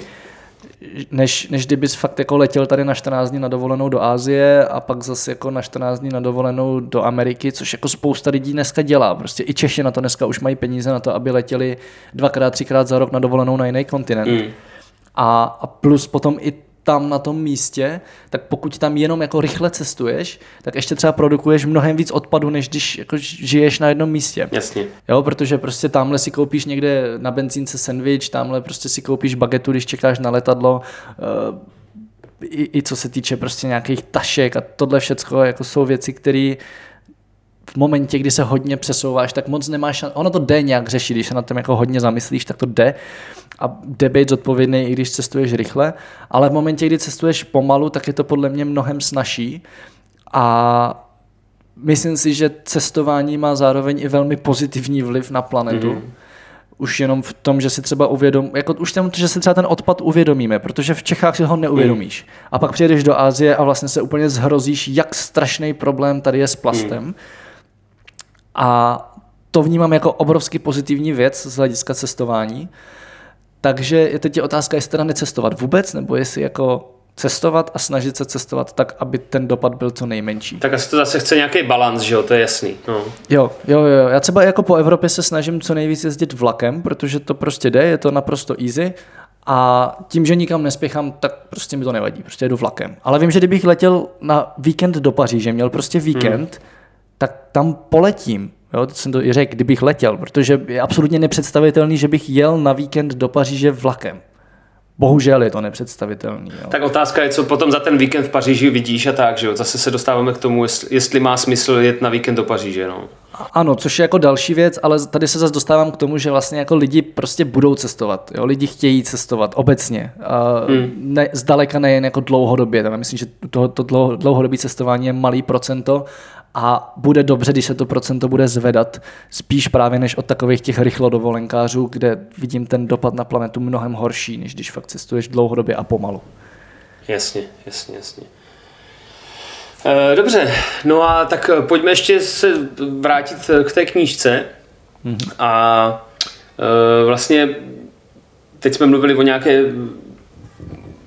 než, než kdybys fakt jako letěl tady na 14 dní na dovolenou do Ázie a pak zase jako na 14 dní na dovolenou do Ameriky, což jako spousta lidí dneska dělá. Prostě i Češi na to dneska už mají peníze na to, aby letěli dvakrát, třikrát za rok na dovolenou na jiný kontinent. Mm. A, a plus potom i tam na tom místě, tak pokud tam jenom jako rychle cestuješ, tak ještě třeba produkuješ mnohem víc odpadu, než když jako žiješ na jednom místě. Jasně. Jo, protože prostě tamhle si koupíš někde na benzínce sandwich, tamhle prostě si koupíš bagetu, když čekáš na letadlo, uh, i, i co se týče prostě nějakých tašek a tohle všechno jako jsou věci, které v momentě, kdy se hodně přesouváš, tak moc nemáš, ono to jde nějak řešit, když se na tom jako hodně zamyslíš, tak to jde a jde být zodpovědný, i když cestuješ rychle, ale v momentě, kdy cestuješ pomalu, tak je to podle mě mnohem snažší a myslím si, že cestování má zároveň i velmi pozitivní vliv na planetu. Mm-hmm. Už jenom v tom, že si třeba uvědom, jako už tam, že si třeba ten odpad uvědomíme, protože v Čechách si ho neuvědomíš. Mm. A pak přijedeš do Ázie a vlastně se úplně zhrozíš, jak strašný problém tady je s plastem. Mm. A to vnímám jako obrovsky pozitivní věc z hlediska cestování. Takže teď je otázka, jestli teda necestovat vůbec, nebo jestli jako cestovat a snažit se cestovat tak, aby ten dopad byl co nejmenší. Tak asi to zase chce nějaký balans, že jo, to je jasný. No. Jo, jo, jo. Já třeba jako po Evropě se snažím co nejvíc jezdit vlakem, protože to prostě jde, je to naprosto easy a tím, že nikam nespěchám, tak prostě mi to nevadí, prostě jedu vlakem. Ale vím, že kdybych letěl na víkend do Paříže, měl prostě víkend, hmm. Tak tam poletím Jo, to jsem to i řekl, kdybych letěl, protože je absolutně nepředstavitelný, že bych jel na víkend do Paříže vlakem. Bohužel je to nepředstavitelný. Jo. Tak otázka je, co potom za ten víkend v Paříži vidíš a tak, že jo? Zase se dostáváme k tomu, jestli má smysl jet na víkend do Paříže. No. Ano, což je jako další věc, ale tady se zase dostávám k tomu, že vlastně jako lidi prostě budou cestovat. Jo? Lidi chtějí cestovat obecně. Hmm. ne, zdaleka nejen jako dlouhodobě. Tam myslím, že to, to dlouhodobé cestování je malý procento a bude dobře, když se to procento bude zvedat, spíš právě než od takových těch rychlodovolenkářů, kde vidím ten dopad na planetu mnohem horší, než když fakt cestuješ dlouhodobě a pomalu. Jasně, jasně, jasně. Eh, dobře, no a tak pojďme ještě se vrátit k té knížce. Mm-hmm. A e, vlastně teď jsme mluvili o nějaké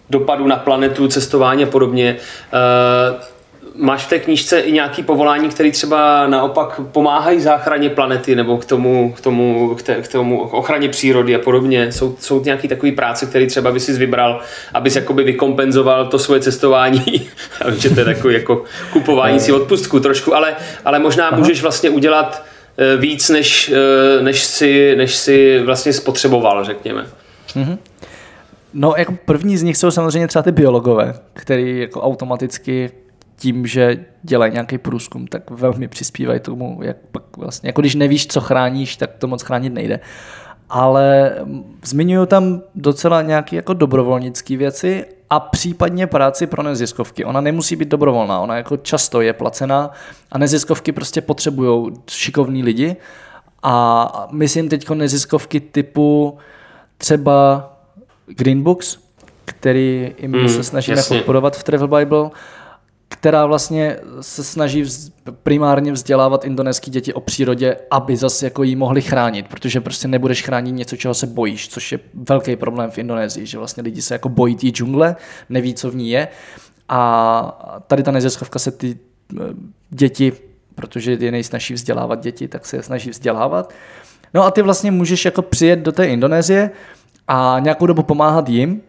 dopadu na planetu, cestování a podobně. E, máš v té knížce i nějaký povolání, které třeba naopak pomáhají záchraně planety nebo k tomu, k tomu, k, té, k tomu ochraně přírody a podobně? Jsou, jsou nějaké takové práce, které třeba by si vybral, abys jakoby vykompenzoval to svoje cestování? Vím, že to je takové jako kupování si odpustku trošku, ale, ale možná Aha. můžeš vlastně udělat eh, víc, než, eh, než, si, než si vlastně spotřeboval, řekněme. Mm-hmm. No, jako první z nich jsou samozřejmě třeba ty biologové, který jako automaticky tím, že dělají nějaký průzkum, tak velmi přispívají tomu, jak pak vlastně, jako když nevíš, co chráníš, tak to moc chránit nejde. Ale zmiňují tam docela nějaké jako dobrovolnické věci a případně práci pro neziskovky. Ona nemusí být dobrovolná, ona jako často je placená a neziskovky prostě potřebují šikovní lidi a myslím teď neziskovky typu třeba Greenbooks, který i my mm, se snažíme jasně. podporovat v Travel Bible, která vlastně se snaží vz, primárně vzdělávat indonéské děti o přírodě, aby zase jako jí mohli chránit, protože prostě nebudeš chránit něco, čeho se bojíš, což je velký problém v Indonésii, že vlastně lidi se jako bojí té džungle, neví, co v ní je. A tady ta neziskovka se ty eh, děti, protože je nejsnažší vzdělávat děti, tak se je snaží vzdělávat. No a ty vlastně můžeš jako přijet do té Indonésie a nějakou dobu pomáhat jim,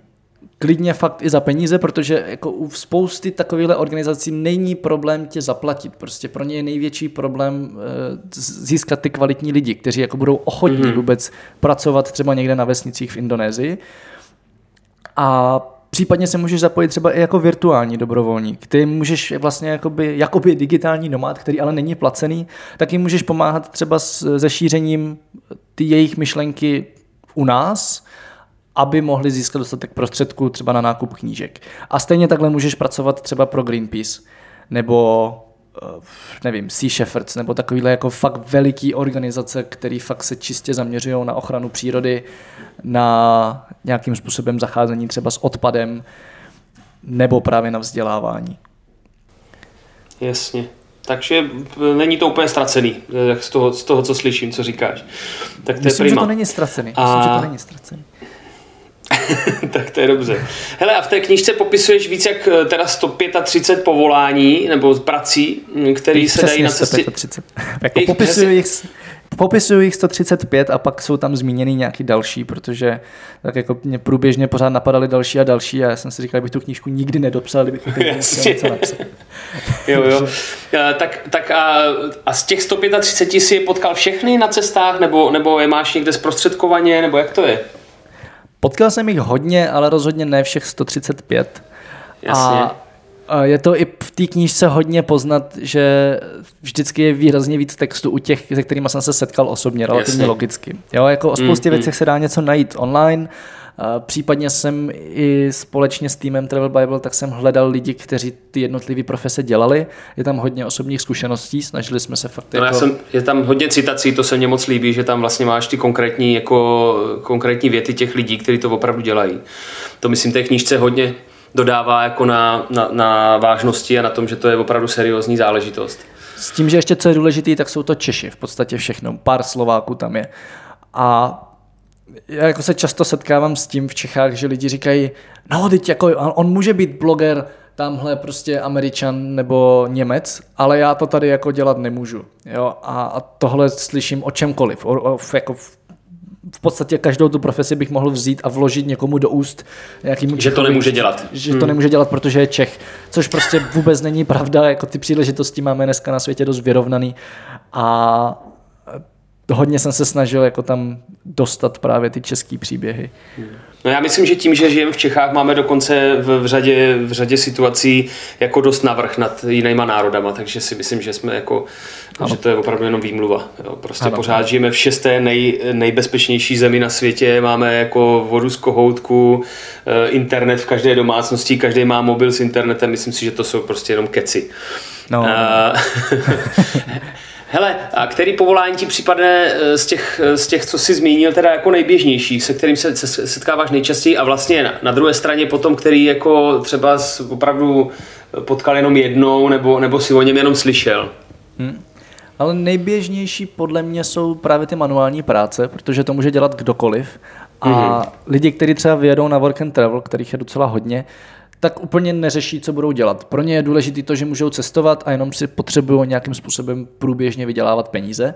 klidně fakt i za peníze, protože jako u spousty takovýchhle organizací není problém tě zaplatit. Prostě pro ně je největší problém eh, získat ty kvalitní lidi, kteří jako budou ochotní mm-hmm. vůbec pracovat třeba někde na vesnicích v Indonésii. A Případně se můžeš zapojit třeba i jako virtuální dobrovolník. Ty můžeš vlastně jakoby, jakoby digitální nomád, který ale není placený, tak jim můžeš pomáhat třeba s, se šířením ty jejich myšlenky u nás, aby mohli získat dostatek prostředků třeba na nákup knížek. A stejně takhle můžeš pracovat třeba pro Greenpeace nebo eh, nevím, Sea Shepherds, nebo takovýhle jako fakt veliký organizace, které fakt se čistě zaměřují na ochranu přírody, na nějakým způsobem zacházení třeba s odpadem, nebo právě na vzdělávání. Jasně. Takže není to úplně ztracený, eh, z toho, z toho co slyším, co říkáš. Tak to Myslím, je prima. že to není ztracený. A... Myslím, že to není ztracený. tak to je dobře. Hele, a v té knižce popisuješ víc jak eh, teda 135 povolání nebo prací, hm, které se dají na cestě. 135. jako popisuju jich, Popisuju jich 135 a pak jsou tam zmíněny nějaký další, protože tak jako mě průběžně pořád napadaly další a další a já jsem si říkal, bych tu knížku nikdy nedopsal, kdybych něco napsal. jo, jo. tak, tak a, a, z těch 135 si je potkal všechny na cestách, nebo, nebo je máš někde zprostředkovaně, nebo jak to je? Potkal jsem jich hodně, ale rozhodně ne všech 135. Jasně. A je to i v té knížce hodně poznat, že vždycky je výrazně víc textu u těch, se kterými jsem se setkal osobně, relativně Jasně. logicky. Jo, jako o spoustě mm, věcech mm. se dá něco najít online, Případně jsem i společně s týmem Travel Bible, tak jsem hledal lidi, kteří ty jednotlivé profese dělali. Je tam hodně osobních zkušeností, snažili jsme se fakt no, jako... já jsem, je tam hodně citací, to se mně moc líbí, že tam vlastně máš ty konkrétní, jako, konkrétní věty těch lidí, kteří to opravdu dělají. To myslím té knížce hodně dodává jako na, na, na vážnosti a na tom, že to je opravdu seriózní záležitost. S tím, že ještě co je důležité, tak jsou to Češi, v podstatě všechno. Pár Slováků tam je. A já jako se často setkávám s tím v Čechách, že lidi říkají, no teď jako on může být bloger, tamhle prostě Američan nebo Němec, ale já to tady jako dělat nemůžu. Jo? A, a tohle slyším o čemkoliv, o, o, jako v v podstatě každou tu profesi bych mohl vzít a vložit někomu do úst. Nějakým že to nemůže dělat. Že hmm. to nemůže dělat, protože je Čech. Což prostě vůbec není pravda. Jako ty příležitosti máme dneska na světě dost vyrovnaný. A hodně jsem se snažil jako tam dostat právě ty české příběhy. No já myslím, že tím, že žijeme v Čechách, máme dokonce v, v, řadě, v řadě situací jako dost navrh nad jinýma národama, takže si myslím, že jsme jako, ano. že to je opravdu jenom výmluva. Jo. Prostě ano. pořád žijeme v šesté nej, nejbezpečnější zemi na světě, máme jako vodu z kohoutku, eh, internet v každé domácnosti, každý má mobil s internetem, myslím si, že to jsou prostě jenom keci. No. Uh, Hele, a který povolání ti připadne eh, z těch, eh, z těch, co jsi zmínil, teda jako nejběžnější, se kterým se, se setkáváš nejčastěji a vlastně na, na druhé straně potom, který jako třeba opravdu potkal jenom jednou nebo, nebo si o něm jenom slyšel? Hmm. Ale nejběžnější podle mě jsou právě ty manuální práce, protože to může dělat kdokoliv. A mm-hmm. lidi, kteří třeba vyjedou na work and travel, kterých je docela hodně, tak úplně neřeší, co budou dělat. Pro ně je důležité to, že můžou cestovat a jenom si potřebují nějakým způsobem průběžně vydělávat peníze.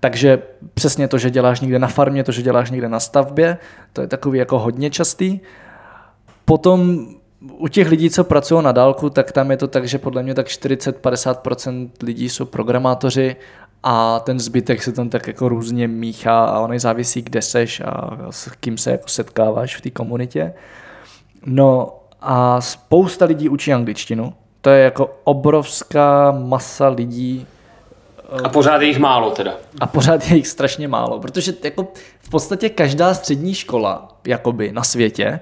Takže přesně to, že děláš někde na farmě, to, že děláš někde na stavbě, to je takový jako hodně častý. Potom u těch lidí, co pracují na dálku, tak tam je to tak, že podle mě tak 40-50% lidí jsou programátoři a ten zbytek se tam tak jako různě míchá a ono závisí, kde seš a s kým se jako setkáváš v té komunitě. No a spousta lidí učí angličtinu. To je jako obrovská masa lidí. A pořád je jich málo teda. A pořád je jich strašně málo, protože jako v podstatě každá střední škola jakoby na světě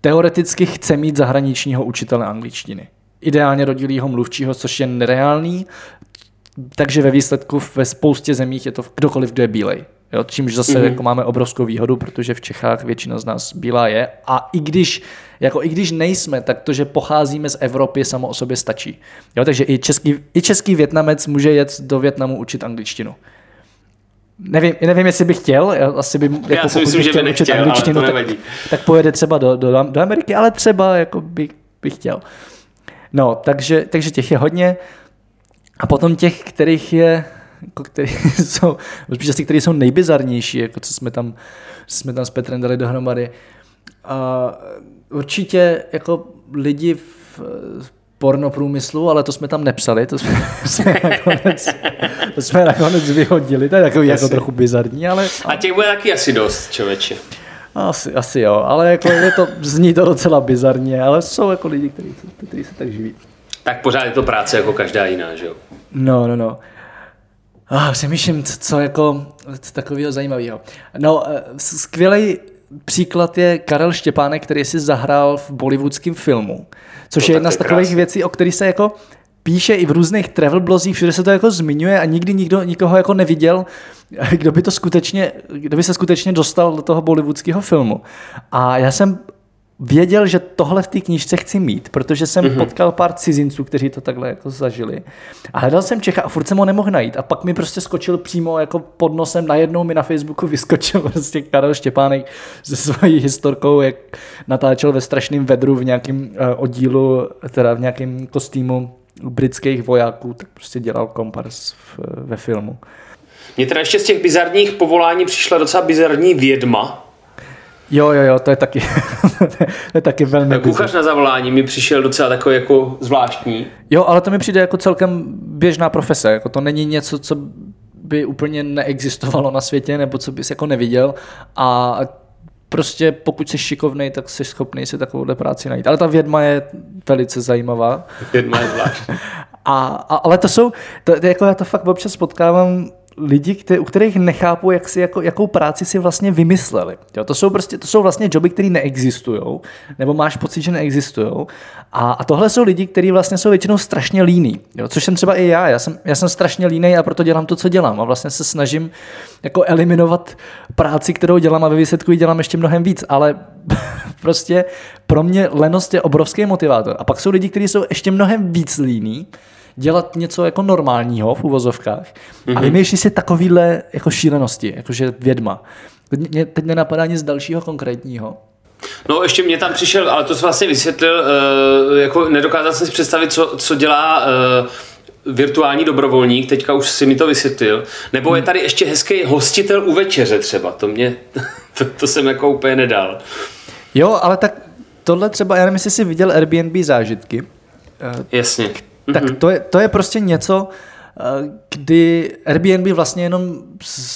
teoreticky chce mít zahraničního učitele angličtiny. Ideálně rodilýho mluvčího, což je nereálný, takže ve výsledku ve spoustě zemích je to kdokoliv, kdo je bílej. Jo, čímž zase mm-hmm. jako máme obrovskou výhodu, protože v Čechách většina z nás bílá je. A i když, jako i když nejsme, tak to, že pocházíme z Evropy, samo o sobě stačí. Jo, takže i český, i český větnamec může jet do Větnamu učit angličtinu. Nevím, nevím, jestli bych chtěl, já asi by, jako já si myslím, že by nechtěl, angličtinu, ale to tak, tak, pojede třeba do, do, do Ameriky, ale třeba jako bych, bych chtěl. No, takže, takže těch je hodně. A potom těch, kterých je jako který jsou, spíš asi který jsou nejbizarnější, jako co jsme tam, jsme tam s Petrem dali dohromady. A určitě jako lidi v pornoprůmyslu, ale to jsme tam nepsali, to jsme, jsme, nakonec, to jsme nakonec vyhodili, to je takový jako trochu bizarní, ale... A těch bude taky asi dost, člověče. Asi, asi jo, ale jako je to, zní to docela bizarně, ale jsou jako lidi, kteří, kteří se tak živí. Tak pořád je to práce jako každá jiná, že jo? No, no, no. Oh, přemýšlím, co, jako co takového zajímavého. No, eh, skvělý příklad je Karel Štěpánek, který si zahrál v bollywoodském filmu, což to je jedna z takových krásný. věcí, o kterých se jako píše i v různých travel blozích, všude se to jako zmiňuje a nikdy nikdo nikoho jako neviděl, kdo by to skutečně, kdo by se skutečně dostal do toho bollywoodského filmu. A já jsem věděl, že tohle v té knížce chci mít, protože jsem mm-hmm. potkal pár cizinců, kteří to takhle jako zažili. A hledal jsem Čecha a furt jsem ho nemohl najít. A pak mi prostě skočil přímo jako pod nosem, najednou mi na Facebooku vyskočil prostě Karel Štěpánek se svojí historkou, jak natáčel ve strašném vedru v nějakém uh, oddílu, teda v nějakém kostýmu britských vojáků, tak prostě dělal kompars v, ve filmu. Mně teda ještě z těch bizarních povolání přišla docela bizarní vědma. Jo, jo, jo, to je taky, to je taky velmi Kuchař na zavolání mi přišel docela takový jako zvláštní. Jo, ale to mi přijde jako celkem běžná profese, jako to není něco, co by úplně neexistovalo na světě, nebo co bys jako neviděl a prostě pokud jsi šikovný, tak jsi schopný si takovouhle práci najít. Ale ta vědma je velice zajímavá. Vědma je zvláštní. A, a, ale to jsou, to, to, jako já to fakt občas potkávám lidi, kte, u kterých nechápu, jak si, jako, jakou práci si vlastně vymysleli. Jo, to, jsou prostě, to jsou vlastně joby, které neexistují, nebo máš pocit, že neexistují. A, a tohle jsou lidi, kteří vlastně jsou většinou strašně líní, jo, což jsem třeba i já. Já jsem, já jsem strašně líný a proto dělám to, co dělám. A vlastně se snažím jako eliminovat práci, kterou dělám a ve výsledku ji dělám ještě mnohem víc. Ale prostě pro mě lenost je obrovský motivátor. A pak jsou lidi, kteří jsou ještě mnohem víc líní, dělat něco jako normálního v uvozovkách mm-hmm. a mhm. vymýšlí si takovýhle jako šílenosti, jakože vědma. Mě teď nenapadá nic dalšího konkrétního. No ještě mě tam přišel, ale to jsi vlastně vysvětlil, uh, jako nedokázal jsem si představit, co, co dělá uh, virtuální dobrovolník, teďka už si mi to vysvětlil. Nebo je hmm. tady ještě hezký hostitel u večeře třeba, to mě, to, to jsem jako úplně nedal. Jo, ale tak tohle třeba, já nevím, jestli jsi viděl Airbnb zážitky. Jasně tak mm-hmm. to, je, to je prostě něco, eh, kdy Airbnb vlastně jenom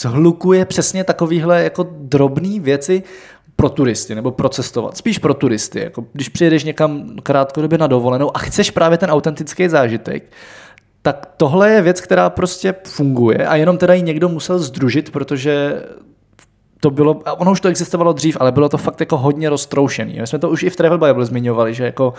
zhlukuje přesně takovýhle jako drobné věci pro turisty nebo pro cestovat. Spíš pro turisty. Jako když přijedeš někam krátkodobě na dovolenou a chceš právě ten autentický zážitek, tak tohle je věc, která prostě funguje a jenom teda ji někdo musel združit, protože to bylo, ono už to existovalo dřív, ale bylo to fakt jako hodně roztroušený. My jsme to už i v Travel Bible zmiňovali, že jako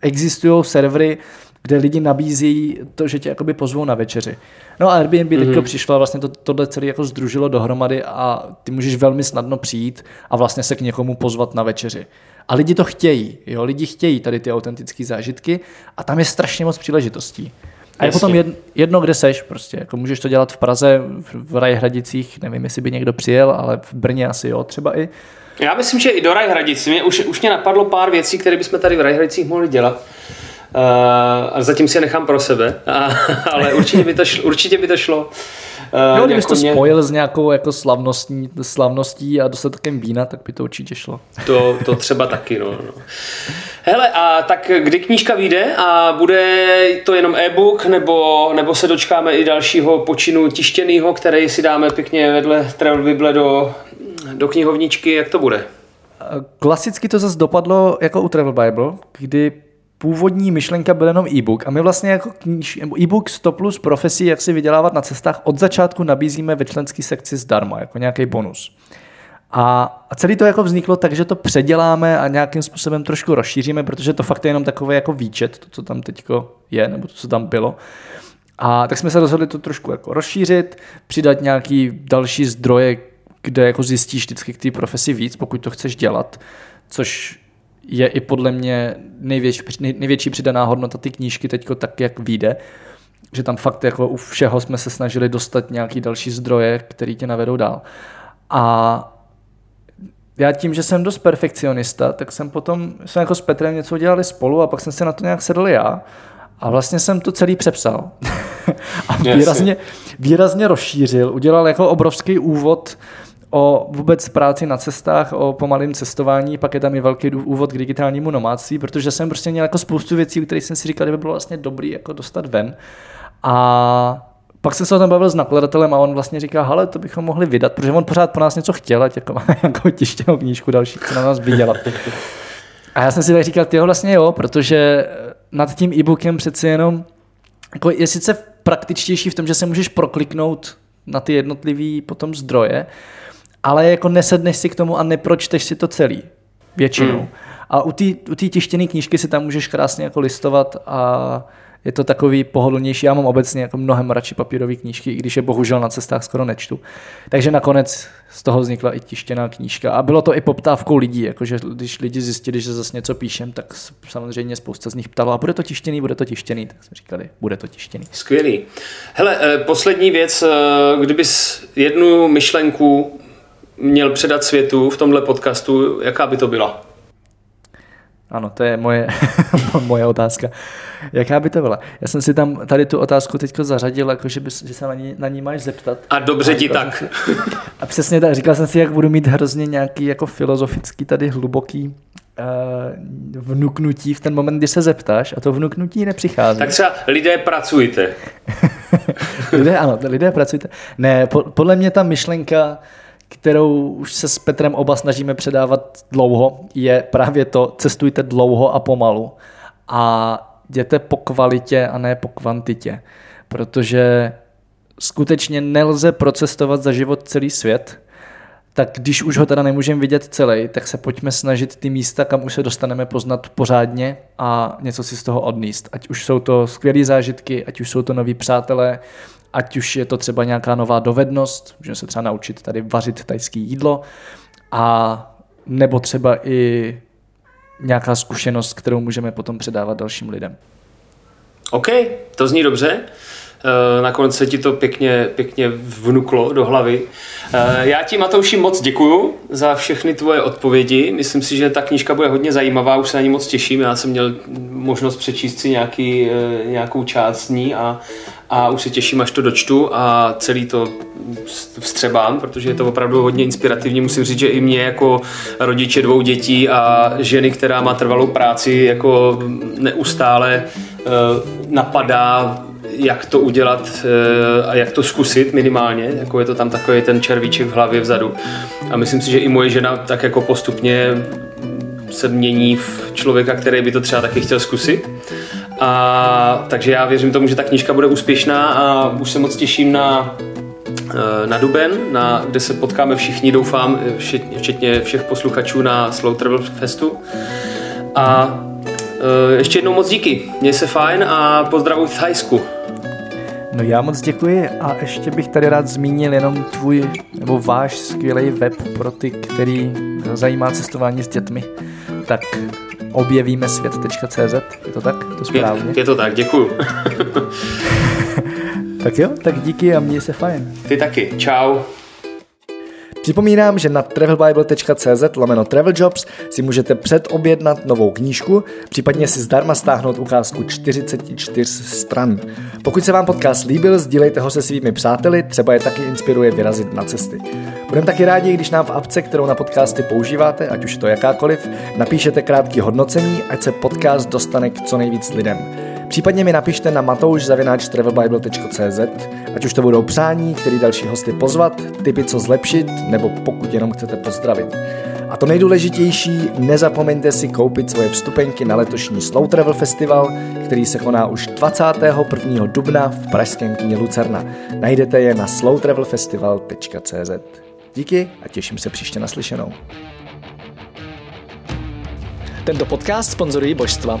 existují servery, kde lidi nabízí to, že tě jakoby pozvou na večeři. No a Airbnb mm-hmm. teďka přišlo a vlastně to, tohle celé jako združilo dohromady a ty můžeš velmi snadno přijít a vlastně se k někomu pozvat na večeři. A lidi to chtějí, jo, lidi chtějí tady ty autentické zážitky a tam je strašně moc příležitostí. A je potom jedno, jedno, kde seš, prostě, jako můžeš to dělat v Praze, v Rajhradicích, nevím, jestli by někdo přijel, ale v Brně asi jo, třeba i. Já myslím, že i do Rajhradic. Mě, už, už mě napadlo pár věcí, které bychom tady v Rajhradicích mohli dělat. Uh, a zatím si je nechám pro sebe, a, ale určitě by to šlo. Určitě by to šlo. Uh, jo, kdybys to mě... spojil s nějakou jako slavností, slavností a dostatkem vína, tak by to určitě šlo. To, to třeba taky, no, no. Hele, a tak kdy knížka vyjde a bude to jenom e-book, nebo, nebo se dočkáme i dalšího počinu tištěného, který si dáme pěkně vedle Travel Bible do, do knihovničky, jak to bude? Klasicky to zase dopadlo jako u Travel Bible, kdy původní myšlenka byl jenom e-book a my vlastně jako kníž, e-book 100 plus profesí, jak si vydělávat na cestách, od začátku nabízíme ve členské sekci zdarma, jako nějaký bonus. A, a celý to jako vzniklo tak, že to předěláme a nějakým způsobem trošku rozšíříme, protože to fakt je jenom takový jako výčet, to, co tam teďko je, nebo to, co tam bylo. A tak jsme se rozhodli to trošku jako rozšířit, přidat nějaký další zdroje, kde jako zjistíš vždycky k té profesi víc, pokud to chceš dělat, což je i podle mě největší, největší přidaná hodnota ty knížky teďko tak, jak vyjde, že tam fakt jako u všeho jsme se snažili dostat nějaký další zdroje, který tě navedou dál. A já tím, že jsem dost perfekcionista, tak jsem potom, jsme jako s Petrem něco dělali spolu a pak jsem se na to nějak sedl já a vlastně jsem to celý přepsal. a výrazně, výrazně rozšířil, udělal jako obrovský úvod o vůbec práci na cestách, o pomalém cestování, pak je tam i velký úvod k digitálnímu nomádství, protože jsem prostě měl jako spoustu věcí, o kterých jsem si říkal, že by bylo vlastně dobrý jako dostat ven. A pak jsem se o tom bavil s nakladatelem a on vlastně říká, hele, to bychom mohli vydat, protože on pořád po nás něco chtěl, ať jako má nějakou tištěnou knížku další, co na nás vydělat. A já jsem si tak říkal, ty vlastně jo, protože nad tím e-bookem přeci jenom jako je sice praktičtější v tom, že se můžeš prokliknout na ty jednotlivé potom zdroje, ale jako nesedneš si k tomu a nepročteš si to celý. Většinou. Mm. A u té u tištěné knížky si tam můžeš krásně jako listovat a je to takový pohodlnější. Já mám obecně jako mnohem radši papírové knížky, i když je bohužel na cestách skoro nečtu. Takže nakonec z toho vznikla i tištěná knížka. A bylo to i poptávkou lidí, jakože když lidi zjistili, že zase něco píšem, tak samozřejmě spousta z nich ptalo, a bude to tištěný, bude to tištěný. Tak jsme říkali, bude to tištěný. Skvělý. Hele, eh, poslední věc, eh, kdybys jednu myšlenku měl předat světu v tomhle podcastu, jaká by to byla? Ano, to je moje, moje otázka. Jaká by to byla? Já jsem si tam tady tu otázku teď zařadil, jako že, by, že se na ní, na ní máš zeptat. A dobře a ti tak. Si, a přesně tak, říkal jsem si, jak budu mít hrozně nějaký jako filozofický tady hluboký uh, vnuknutí v ten moment, kdy se zeptáš a to vnuknutí nepřichází. Tak třeba lidé pracujte. lidé, ano, lidé pracujte. Ne, po, podle mě ta myšlenka kterou už se s Petrem oba snažíme předávat dlouho, je právě to, cestujte dlouho a pomalu a jděte po kvalitě a ne po kvantitě, protože skutečně nelze procestovat za život celý svět, tak když už ho teda nemůžeme vidět celý, tak se pojďme snažit ty místa, kam už se dostaneme poznat pořádně a něco si z toho odníst. Ať už jsou to skvělé zážitky, ať už jsou to noví přátelé, ať už je to třeba nějaká nová dovednost, můžeme se třeba naučit tady vařit tajské jídlo, a nebo třeba i nějaká zkušenost, kterou můžeme potom předávat dalším lidem. OK, to zní dobře. Eh, nakonec se ti to pěkně, pěkně vnuklo do hlavy. Eh, já ti, Matouši, moc děkuju za všechny tvoje odpovědi. Myslím si, že ta knížka bude hodně zajímavá, už se na ní moc těším. Já jsem měl možnost přečíst si nějaký, eh, nějakou část z ní a, a už se těším, až to dočtu a celý to vstřebám, protože je to opravdu hodně inspirativní. Musím říct, že i mě jako rodiče dvou dětí a ženy, která má trvalou práci, jako neustále napadá jak to udělat eh, a jak to zkusit minimálně, jako je to tam takový ten červíček v hlavě vzadu. A myslím si, že i moje žena tak jako postupně se mění v člověka, který by to třeba taky chtěl zkusit. A takže já věřím tomu, že ta knížka bude úspěšná a už se moc těším na eh, na Duben, na, kde se potkáme všichni, doufám, včetně všech posluchačů na Slow Travel Festu. A eh, ještě jednou moc díky, měj se fajn a pozdravuj v Thajsku. No já moc děkuji a ještě bych tady rád zmínil jenom tvůj nebo váš skvělý web pro ty, který zajímá cestování s dětmi. Tak objevíme svět.cz, je to tak? To správně? Je, je to tak, děkuju. tak jo, tak díky a měj se fajn. Ty taky, čau. Připomínám, že na travelbible.cz lomeno traveljobs si můžete předobjednat novou knížku, případně si zdarma stáhnout ukázku 44 stran. Pokud se vám podcast líbil, sdílejte ho se svými přáteli, třeba je taky inspiruje vyrazit na cesty. Budeme taky rádi, když nám v apce, kterou na podcasty používáte, ať už to jakákoliv, napíšete krátký hodnocení, ať se podcast dostane k co nejvíc lidem. Případně mi napište na matouš.travelbible.cz, ať už to budou přání, který další hosty pozvat, typy co zlepšit, nebo pokud jenom chcete pozdravit. A to nejdůležitější, nezapomeňte si koupit svoje vstupenky na letošní Slow Travel Festival, který se koná už 21. dubna v pražském kyně Lucerna. Najdete je na slowtravelfestival.cz. Díky a těším se příště naslyšenou. Tento podcast sponzorují božstva.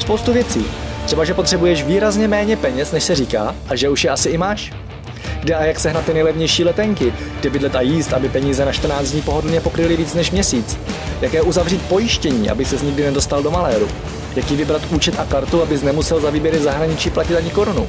Spoustu věcí. Třeba, že potřebuješ výrazně méně peněz, než se říká, a že už je asi i máš. Kde a jak sehnat ty nejlevnější letenky, kde bydlet a jíst, aby peníze na 14 dní pohodlně pokryly víc než měsíc. Jaké uzavřít pojištění, aby se nikdy nedostal do maléru. Jaký vybrat účet a kartu, abys nemusel za výběry zahraničí platit ani korunu.